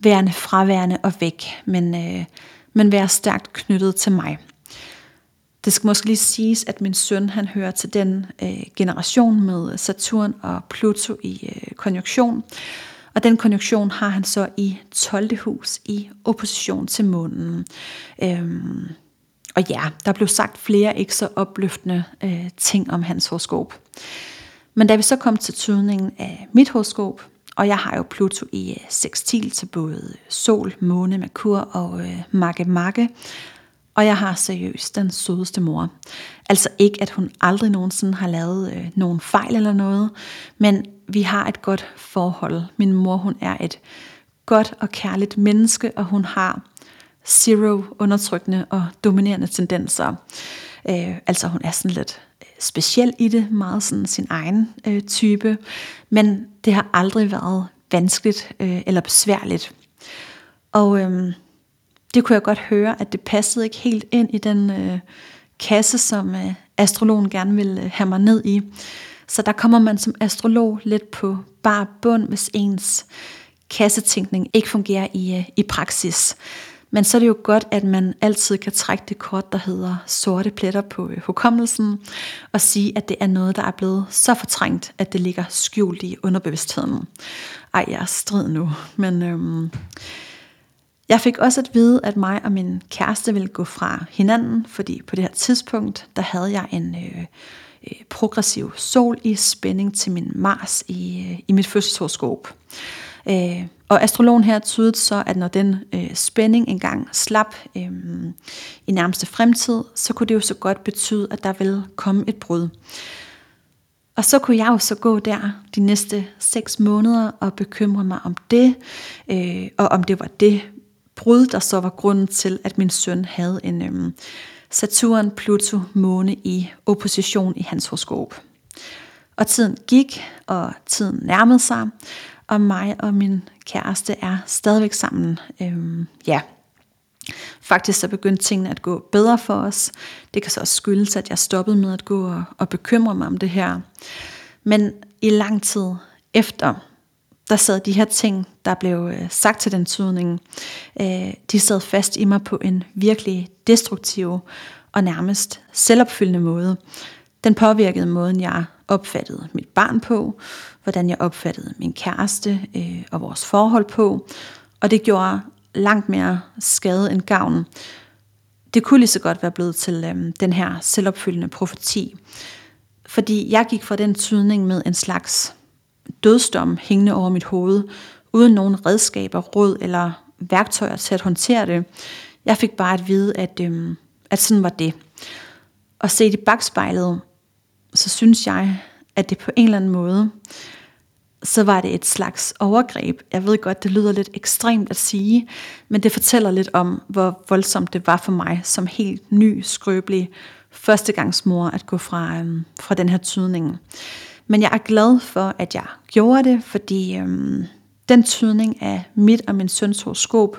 værende fraværende og væk, men, øh, men være stærkt knyttet til mig. Det skal måske lige siges, at min søn han hører til den øh, generation med Saturn og Pluto i øh, konjunktion, og den konjunktion har han så i 12. hus i opposition til månen. Øhm, Og ja, der blev sagt flere ikke så opløftende øh, ting om hans horoskop. Men da vi så kom til tydningen af mit horoskop, og jeg har jo Pluto i øh, sextil til både Sol, Måne, Merkur og øh, Makke Makke, og jeg har seriøst den sødeste mor. Altså ikke, at hun aldrig nogensinde har lavet øh, nogen fejl eller noget, men vi har et godt forhold. Min mor, hun er et godt og kærligt menneske, og hun har zero undertrykkende og dominerende tendenser. Øh, altså hun er sådan lidt øh, speciel i det, meget sådan sin egen øh, type, men det har aldrig været vanskeligt øh, eller besværligt. Og øh, det kunne jeg godt høre, at det passede ikke helt ind i den øh, kasse, som øh, astrologen gerne ville øh, have mig ned i. Så der kommer man som astrolog lidt på bar bund, hvis ens kassetænkning ikke fungerer i, øh, i praksis. Men så er det jo godt, at man altid kan trække det kort, der hedder sorte pletter på øh, hukommelsen, og sige, at det er noget, der er blevet så fortrængt, at det ligger skjult i underbevidstheden. Ej, jeg er strid nu, men øhm, jeg fik også at vide, at mig og min kæreste ville gå fra hinanden, fordi på det her tidspunkt, der havde jeg en øh, øh, progressiv sol i spænding til min Mars i, øh, i mit fødselshoroskop. Øh, og astrologen her tydede så, at når den øh, spænding engang slap øh, i nærmeste fremtid, så kunne det jo så godt betyde, at der ville komme et brud. Og så kunne jeg jo så gå der de næste seks måneder og bekymre mig om det, øh, og om det var det brud, der så var grunden til, at min søn havde en øh, Saturn, Pluto, måne i opposition i hans horoskop. Og tiden gik, og tiden nærmede sig, og mig og min kæreste er stadigvæk sammen. Øhm, ja, faktisk så begyndte tingene at gå bedre for os. Det kan så også skyldes, at jeg stoppede med at gå og, og bekymre mig om det her. Men i lang tid efter, der sad de her ting, der blev øh, sagt til den tydning, øh, de sad fast i mig på en virkelig destruktiv og nærmest selvopfyldende måde. Den påvirkede måden, jeg opfattede mit barn på, hvordan jeg opfattede min kæreste øh, og vores forhold på, og det gjorde langt mere skade end gavn. Det kunne lige så godt være blevet til øh, den her selvopfyldende profeti, fordi jeg gik fra den tydning med en slags dødsdom hængende over mit hoved, uden nogen redskaber, råd eller værktøjer til at håndtere det. Jeg fik bare at vide, at, øhm, at sådan var det. Og set i bagspejlet, så synes jeg, at det på en eller anden måde, så var det et slags overgreb. Jeg ved godt, det lyder lidt ekstremt at sige, men det fortæller lidt om, hvor voldsomt det var for mig som helt ny, skrøbelig førstegangsmor at gå fra, øhm, fra den her tydning. Men jeg er glad for, at jeg gjorde det, fordi øhm, den tydning af mit og min søns horoskop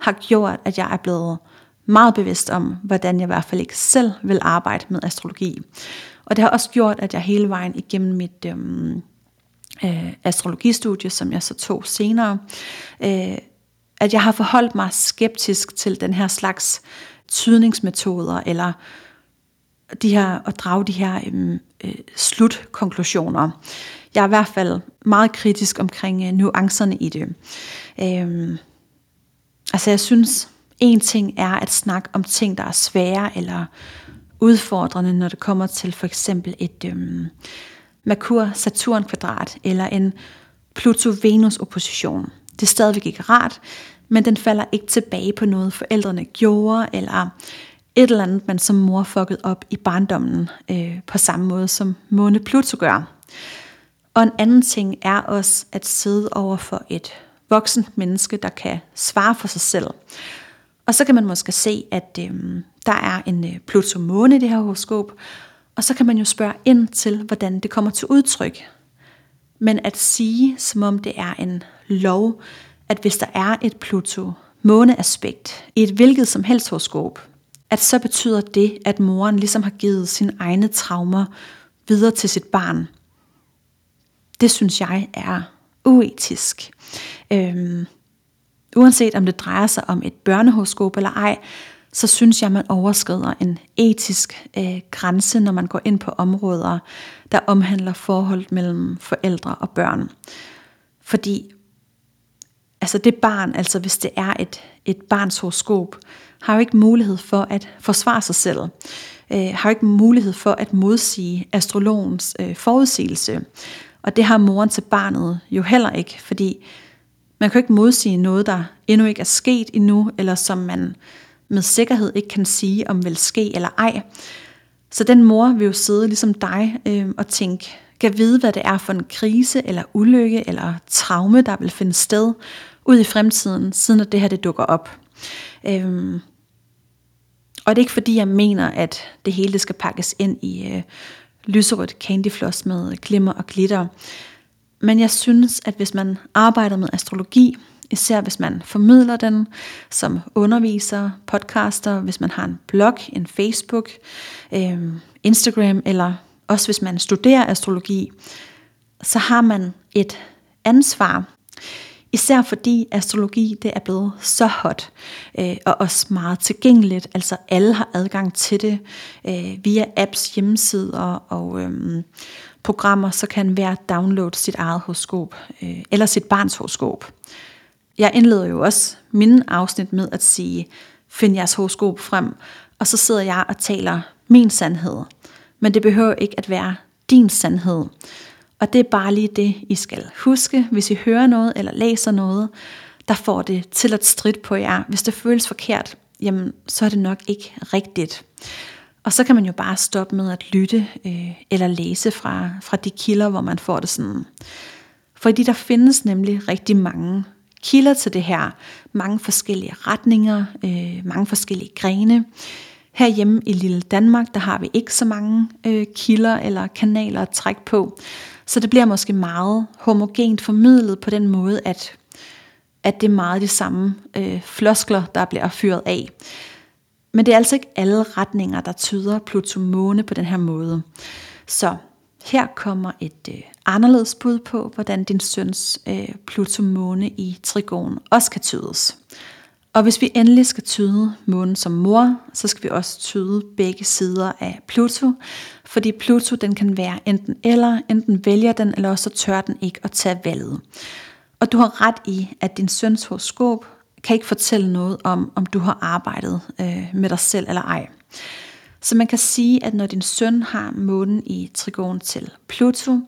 har gjort, at jeg er blevet meget bevidst om, hvordan jeg i hvert fald ikke selv vil arbejde med astrologi. Og det har også gjort, at jeg hele vejen igennem mit øhm, øh, astrologistudie, som jeg så tog senere, øh, at jeg har forholdt mig skeptisk til den her slags tydningsmetoder, eller de her, at drage de her øhm, øh, slutkonklusioner. Jeg er i hvert fald meget kritisk omkring øh, nuancerne i det. Øhm, altså jeg synes, en ting er at snakke om ting, der er svære eller udfordrende, når det kommer til for eksempel et øhm, Merkur-Saturn kvadrat eller en Pluto-Venus opposition. Det er stadigvæk ikke rart, men den falder ikke tilbage på noget forældrene gjorde, eller et eller andet, man som mor fucket op i barndommen, øh, på samme måde som måne Pluto gør. Og en anden ting er også at sidde over for et voksent menneske, der kan svare for sig selv. Og så kan man måske se, at øh, der er en øh, Pluto-måne i det her horoskop, og så kan man jo spørge ind til, hvordan det kommer til udtryk. Men at sige, som om det er en lov, at hvis der er et Pluto-måne-aspekt i et hvilket som helst horoskop, at så betyder det, at moren ligesom har givet sine egne traumer videre til sit barn. Det synes jeg er uetisk. Øhm, uanset om det drejer sig om et børnehoroskop eller ej, så synes jeg, man overskrider en etisk øh, grænse, når man går ind på områder, der omhandler forholdet mellem forældre og børn. Fordi altså det barn, altså hvis det er et, et barns horoskop, har jo ikke mulighed for at forsvare sig selv, øh, har jo ikke mulighed for at modsige astrologens øh, forudsigelse. Og det har moren til barnet jo heller ikke, fordi man kan jo ikke modsige noget, der endnu ikke er sket endnu, eller som man med sikkerhed ikke kan sige, om vil ske eller ej. Så den mor vil jo sidde ligesom dig øh, og tænke, kan vide, hvad det er for en krise, eller ulykke, eller traume, der vil finde sted ud i fremtiden, siden at det her det dukker op. Øhm, og det er ikke fordi, jeg mener, at det hele det skal pakkes ind i øh, lyserødt candyfloss med glimmer og glitter. Men jeg synes, at hvis man arbejder med astrologi, især hvis man formidler den som underviser, podcaster, hvis man har en blog, en Facebook, øh, Instagram, eller også hvis man studerer astrologi, så har man et ansvar. Især fordi astrologi det er blevet så hot øh, og også meget tilgængeligt. Altså alle har adgang til det øh, via apps, hjemmesider og øh, programmer, så kan hver downloade sit eget horoskop øh, eller sit barns horoskop. Jeg indleder jo også mine afsnit med at sige, find jeres horoskop frem, og så sidder jeg og taler min sandhed. Men det behøver ikke at være din sandhed. Og det er bare lige det, I skal huske, hvis I hører noget eller læser noget, der får det til at stride på jer. Hvis det føles forkert, jamen så er det nok ikke rigtigt. Og så kan man jo bare stoppe med at lytte øh, eller læse fra, fra de kilder, hvor man får det sådan. Fordi der findes nemlig rigtig mange kilder til det her. Mange forskellige retninger, øh, mange forskellige grene. Herhjemme i lille Danmark, der har vi ikke så mange øh, kilder eller kanaler at trække på. Så det bliver måske meget homogent formidlet på den måde, at, at det er meget de samme øh, floskler, der bliver fyret af. Men det er altså ikke alle retninger, der tyder Pluto-måne på den her måde. Så her kommer et øh, anderledes bud på, hvordan din søns øh, Pluto-måne i trigon også kan tydes. Og hvis vi endelig skal tyde månen som mor, så skal vi også tyde begge sider af Pluto, fordi Pluto den kan være enten eller, enten vælger den, eller også tør den ikke at tage valget. Og du har ret i, at din søns horoskop kan ikke fortælle noget om, om du har arbejdet øh, med dig selv eller ej. Så man kan sige, at når din søn har månen i trigon til Pluto,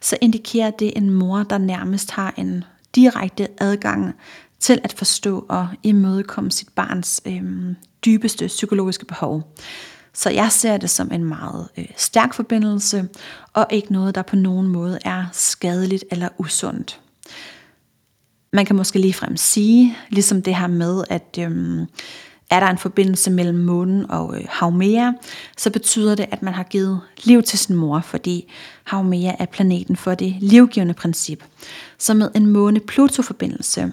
så indikerer det en mor, der nærmest har en direkte adgang til at forstå og imødekomme sit barns øh, dybeste psykologiske behov. Så jeg ser det som en meget øh, stærk forbindelse, og ikke noget, der på nogen måde er skadeligt eller usundt. Man kan måske ligefrem sige, ligesom det her med, at øh, er der en forbindelse mellem månen og øh, Haumea, så betyder det, at man har givet liv til sin mor, fordi Haumea er planeten for det livgivende princip. Så med en måne-Pluto-forbindelse,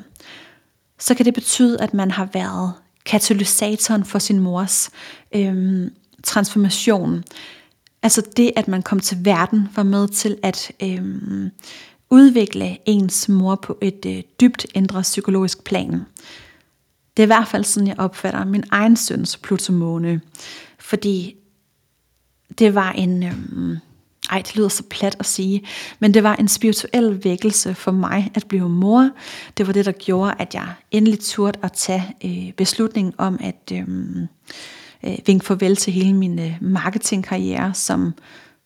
så kan det betyde, at man har været katalysatoren for sin mors øhm, transformation. Altså det, at man kom til verden, var med til at øhm, udvikle ens mor på et øh, dybt ændret psykologisk plan. Det er i hvert fald sådan, jeg opfatter min egen søns Pluto-måne. Fordi det var en, øhm, ej, det lyder så plat at sige, men det var en spirituel vækkelse for mig at blive mor. Det var det, der gjorde, at jeg endelig turde at tage øh, beslutningen om at øh, øh, vinke farvel til hele min øh, marketingkarriere, som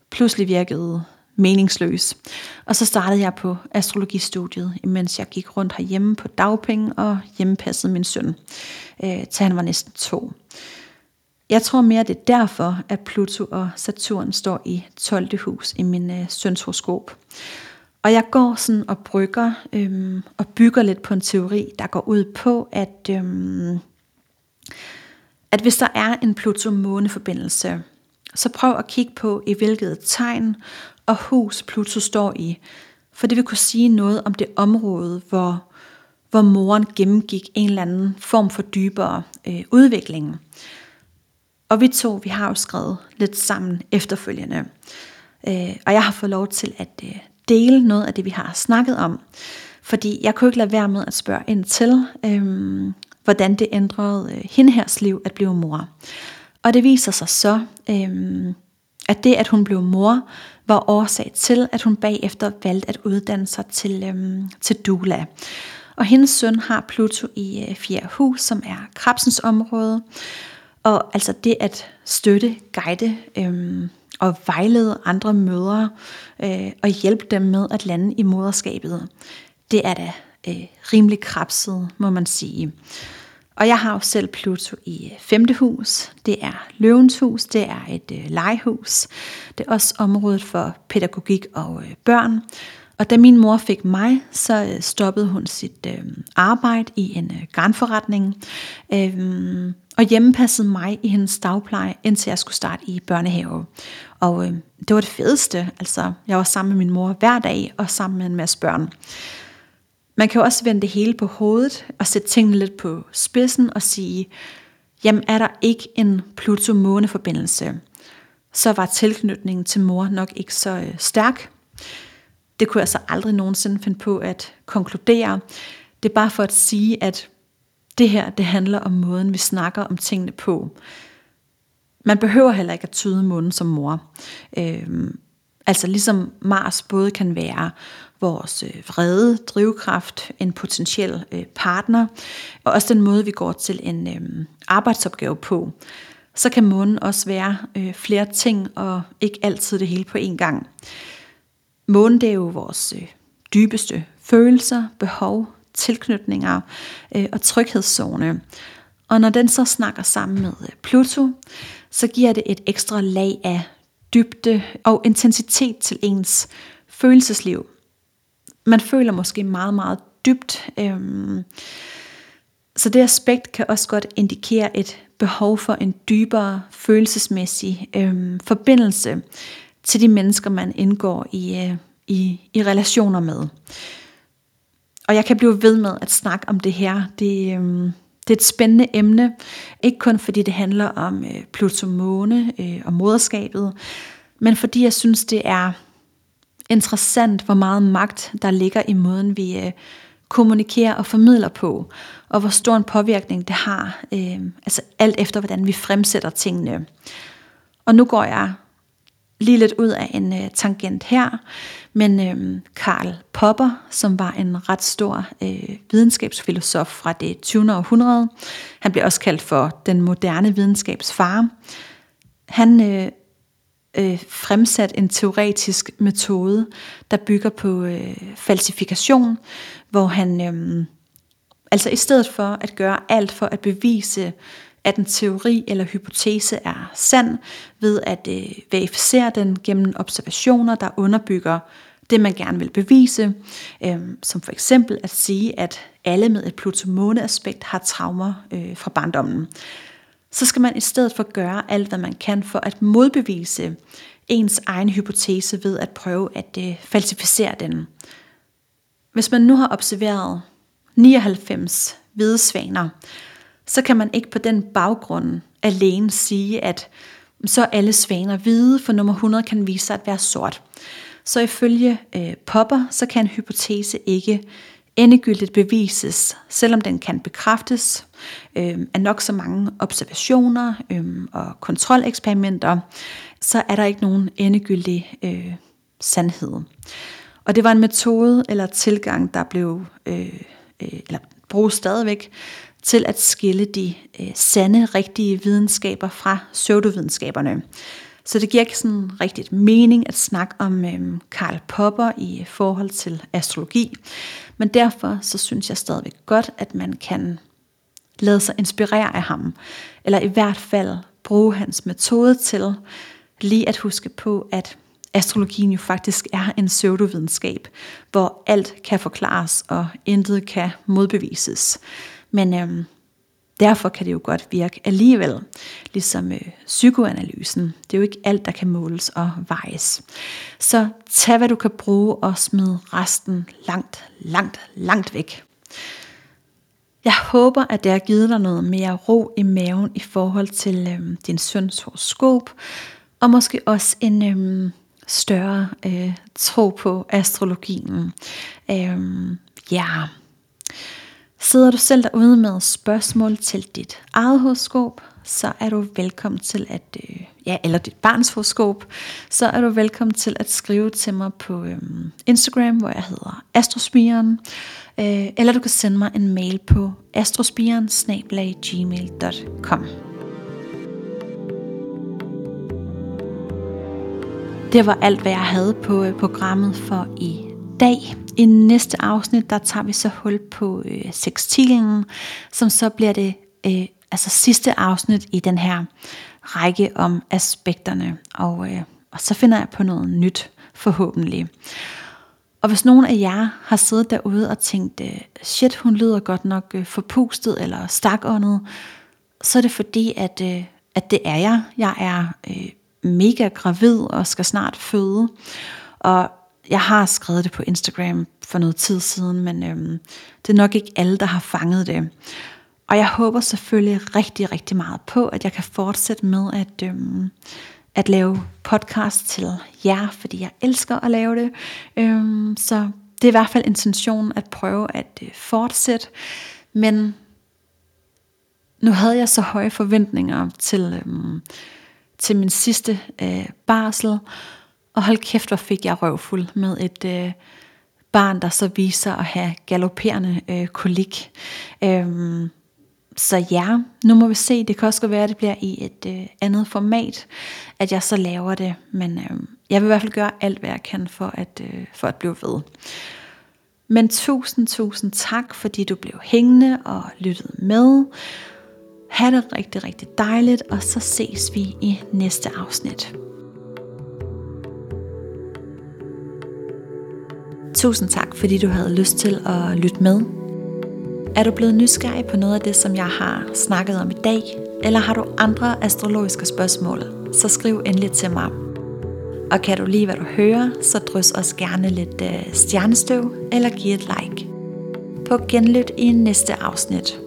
pludselig virkede meningsløs. Og så startede jeg på astrologistudiet, imens jeg gik rundt herhjemme på dagpenge og hjemmepassede min søn, øh, til han var næsten to. Jeg tror mere, det er derfor, at Pluto og Saturn står i 12. hus i min øh, søns horoskop. Og jeg går sådan og brygger øhm, og bygger lidt på en teori, der går ud på, at, øhm, at hvis der er en Pluto-måne-forbindelse, så prøv at kigge på, i hvilket tegn og hus Pluto står i. For det vil kunne sige noget om det område, hvor, hvor moren gennemgik en eller anden form for dybere øh, udvikling. Og vi to, vi har jo skrevet lidt sammen efterfølgende. Øh, og jeg har fået lov til at øh, dele noget af det, vi har snakket om. Fordi jeg kunne ikke lade være med at spørge ind til, øh, hvordan det ændrede øh, hende hers liv at blive mor. Og det viser sig så, øh, at det, at hun blev mor, var årsag til, at hun bagefter valgte at uddanne sig til, øh, til doula. Og hendes søn har Pluto i øh, fjerde hus, som er krabsens område. Og altså det at støtte, guide øhm, og vejlede andre mødre øh, og hjælpe dem med at lande i moderskabet, det er da øh, rimelig krabset, må man sige. Og jeg har jo selv Pluto i øh, femte hus. Det er løvens hus, det er et øh, legehus. Det er også området for pædagogik og øh, børn. Og da min mor fik mig, så øh, stoppede hun sit øh, arbejde i en øh, garnforretning. Øh, og hjemmepassede mig i hendes dagpleje, indtil jeg skulle starte i børnehave. Og øh, det var det fedeste. Altså, jeg var sammen med min mor hver dag, og sammen med en masse børn. Man kan jo også vende det hele på hovedet, og sætte tingene lidt på spidsen, og sige, jamen er der ikke en Pluto-måne-forbindelse, så var tilknytningen til mor nok ikke så øh, stærk. Det kunne jeg så aldrig nogensinde finde på at konkludere. Det er bare for at sige, at det her, det handler om måden, vi snakker om tingene på. Man behøver heller ikke at tyde munden som mor. Øhm, altså ligesom Mars både kan være vores øh, vrede, drivkraft, en potentiel øh, partner, og også den måde, vi går til en øh, arbejdsopgave på, så kan månen også være øh, flere ting, og ikke altid det hele på én gang. Månen det er jo vores øh, dybeste følelser, behov, tilknytninger øh, og tryghedszone. Og når den så snakker sammen med øh, Pluto, så giver det et ekstra lag af dybde og intensitet til ens følelsesliv. Man føler måske meget, meget dybt. Øhm, så det aspekt kan også godt indikere et behov for en dybere følelsesmæssig øhm, forbindelse til de mennesker, man indgår i, øh, i, i relationer med. Og jeg kan blive ved med at snakke om det her. Det, øhm, det er et spændende emne, ikke kun fordi det handler om øh, Pluto måne øh, og moderskabet, men fordi jeg synes, det er interessant, hvor meget magt der ligger i måden, vi øh, kommunikerer og formidler på, og hvor stor en påvirkning det har, øh, altså alt efter hvordan vi fremsætter tingene. Og nu går jeg lige lidt ud af en øh, tangent her, men øh, Karl Popper, som var en ret stor øh, videnskabsfilosof fra det 20. århundrede, han blev også kaldt for den moderne videnskabsfar, han øh, øh, fremsat en teoretisk metode, der bygger på øh, falsifikation, hvor han øh, altså i stedet for at gøre alt for at bevise at en teori eller hypotese er sand ved at øh, verificere den gennem observationer, der underbygger det, man gerne vil bevise, øh, som for eksempel at sige, at alle med et Pluto-måne-aspekt har traumer øh, fra barndommen. Så skal man i stedet for gøre alt, hvad man kan for at modbevise ens egen hypotese ved at prøve at øh, falsificere den. Hvis man nu har observeret 99 hvide svaner, så kan man ikke på den baggrund alene sige, at så er alle svaner hvide, for nummer 100 kan vise sig at være sort. Så ifølge øh, Popper, så kan en hypotese ikke endegyldigt bevises, selvom den kan bekræftes øh, af nok så mange observationer øh, og kontroleksperimenter, så er der ikke nogen endegyldig øh, sandhed. Og det var en metode eller tilgang, der blev øh, øh, eller bruges stadigvæk til at skille de øh, sande, rigtige videnskaber fra pseudovidenskaberne. Så det giver ikke sådan rigtigt mening at snakke om øh, Karl Popper i forhold til astrologi. Men derfor så synes jeg stadigvæk godt, at man kan lade sig inspirere af ham. Eller i hvert fald bruge hans metode til lige at huske på, at astrologien jo faktisk er en pseudovidenskab, hvor alt kan forklares og intet kan modbevises. Men øhm, derfor kan det jo godt virke alligevel, ligesom øh, psykoanalysen. Det er jo ikke alt, der kan måles og vejes. Så tag, hvad du kan bruge, og smid resten langt, langt, langt væk. Jeg håber, at det har givet dig noget mere ro i maven i forhold til øhm, din søns horoskop, og måske også en øhm, større øh, tro på astrologien. Øhm, ja. Sidder du selv derude med spørgsmål til dit eget horoskop, så er du velkommen til at øh, ja, eller dit barns horoskop, så er du velkommen til at skrive til mig på øh, Instagram, hvor jeg hedder astrospiren, øh, eller du kan sende mig en mail på astrospiren Det var alt, hvad jeg havde på øh, programmet for i dag. I næste afsnit, der tager vi så hul på øh, sextilen, som så bliver det øh, altså sidste afsnit i den her række om aspekterne. Og, øh, og så finder jeg på noget nyt, forhåbentlig. Og hvis nogen af jer har siddet derude og tænkt, øh, shit, hun lyder godt nok øh, forpustet eller stakåndet, så er det fordi, at, øh, at det er jeg. Jeg er øh, mega gravid og skal snart føde. Og jeg har skrevet det på Instagram for noget tid siden, men øhm, det er nok ikke alle, der har fanget det. Og jeg håber selvfølgelig rigtig, rigtig meget på, at jeg kan fortsætte med at, øhm, at lave podcast til jer, fordi jeg elsker at lave det. Øhm, så det er i hvert fald intentionen at prøve at øh, fortsætte. Men nu havde jeg så høje forventninger til, øhm, til min sidste øh, barsel, og hold kæft, hvor fik jeg røvfuld med et øh, barn, der så viser at have galopperende øh, kolik. Øhm, så ja, nu må vi se. Det kan også være, at det bliver i et øh, andet format, at jeg så laver det. Men øh, jeg vil i hvert fald gøre alt, hvad jeg kan for at, øh, for at blive ved. Men tusind, tusind tak, fordi du blev hængende og lyttede med. Ha' det rigtig, rigtig dejligt, og så ses vi i næste afsnit. Tusind tak, fordi du havde lyst til at lytte med. Er du blevet nysgerrig på noget af det, som jeg har snakket om i dag, eller har du andre astrologiske spørgsmål, så skriv endelig til mig. Og kan du lide, hvad du hører, så drys os gerne lidt øh, stjernestøv eller giv et like. På genlyt i næste afsnit.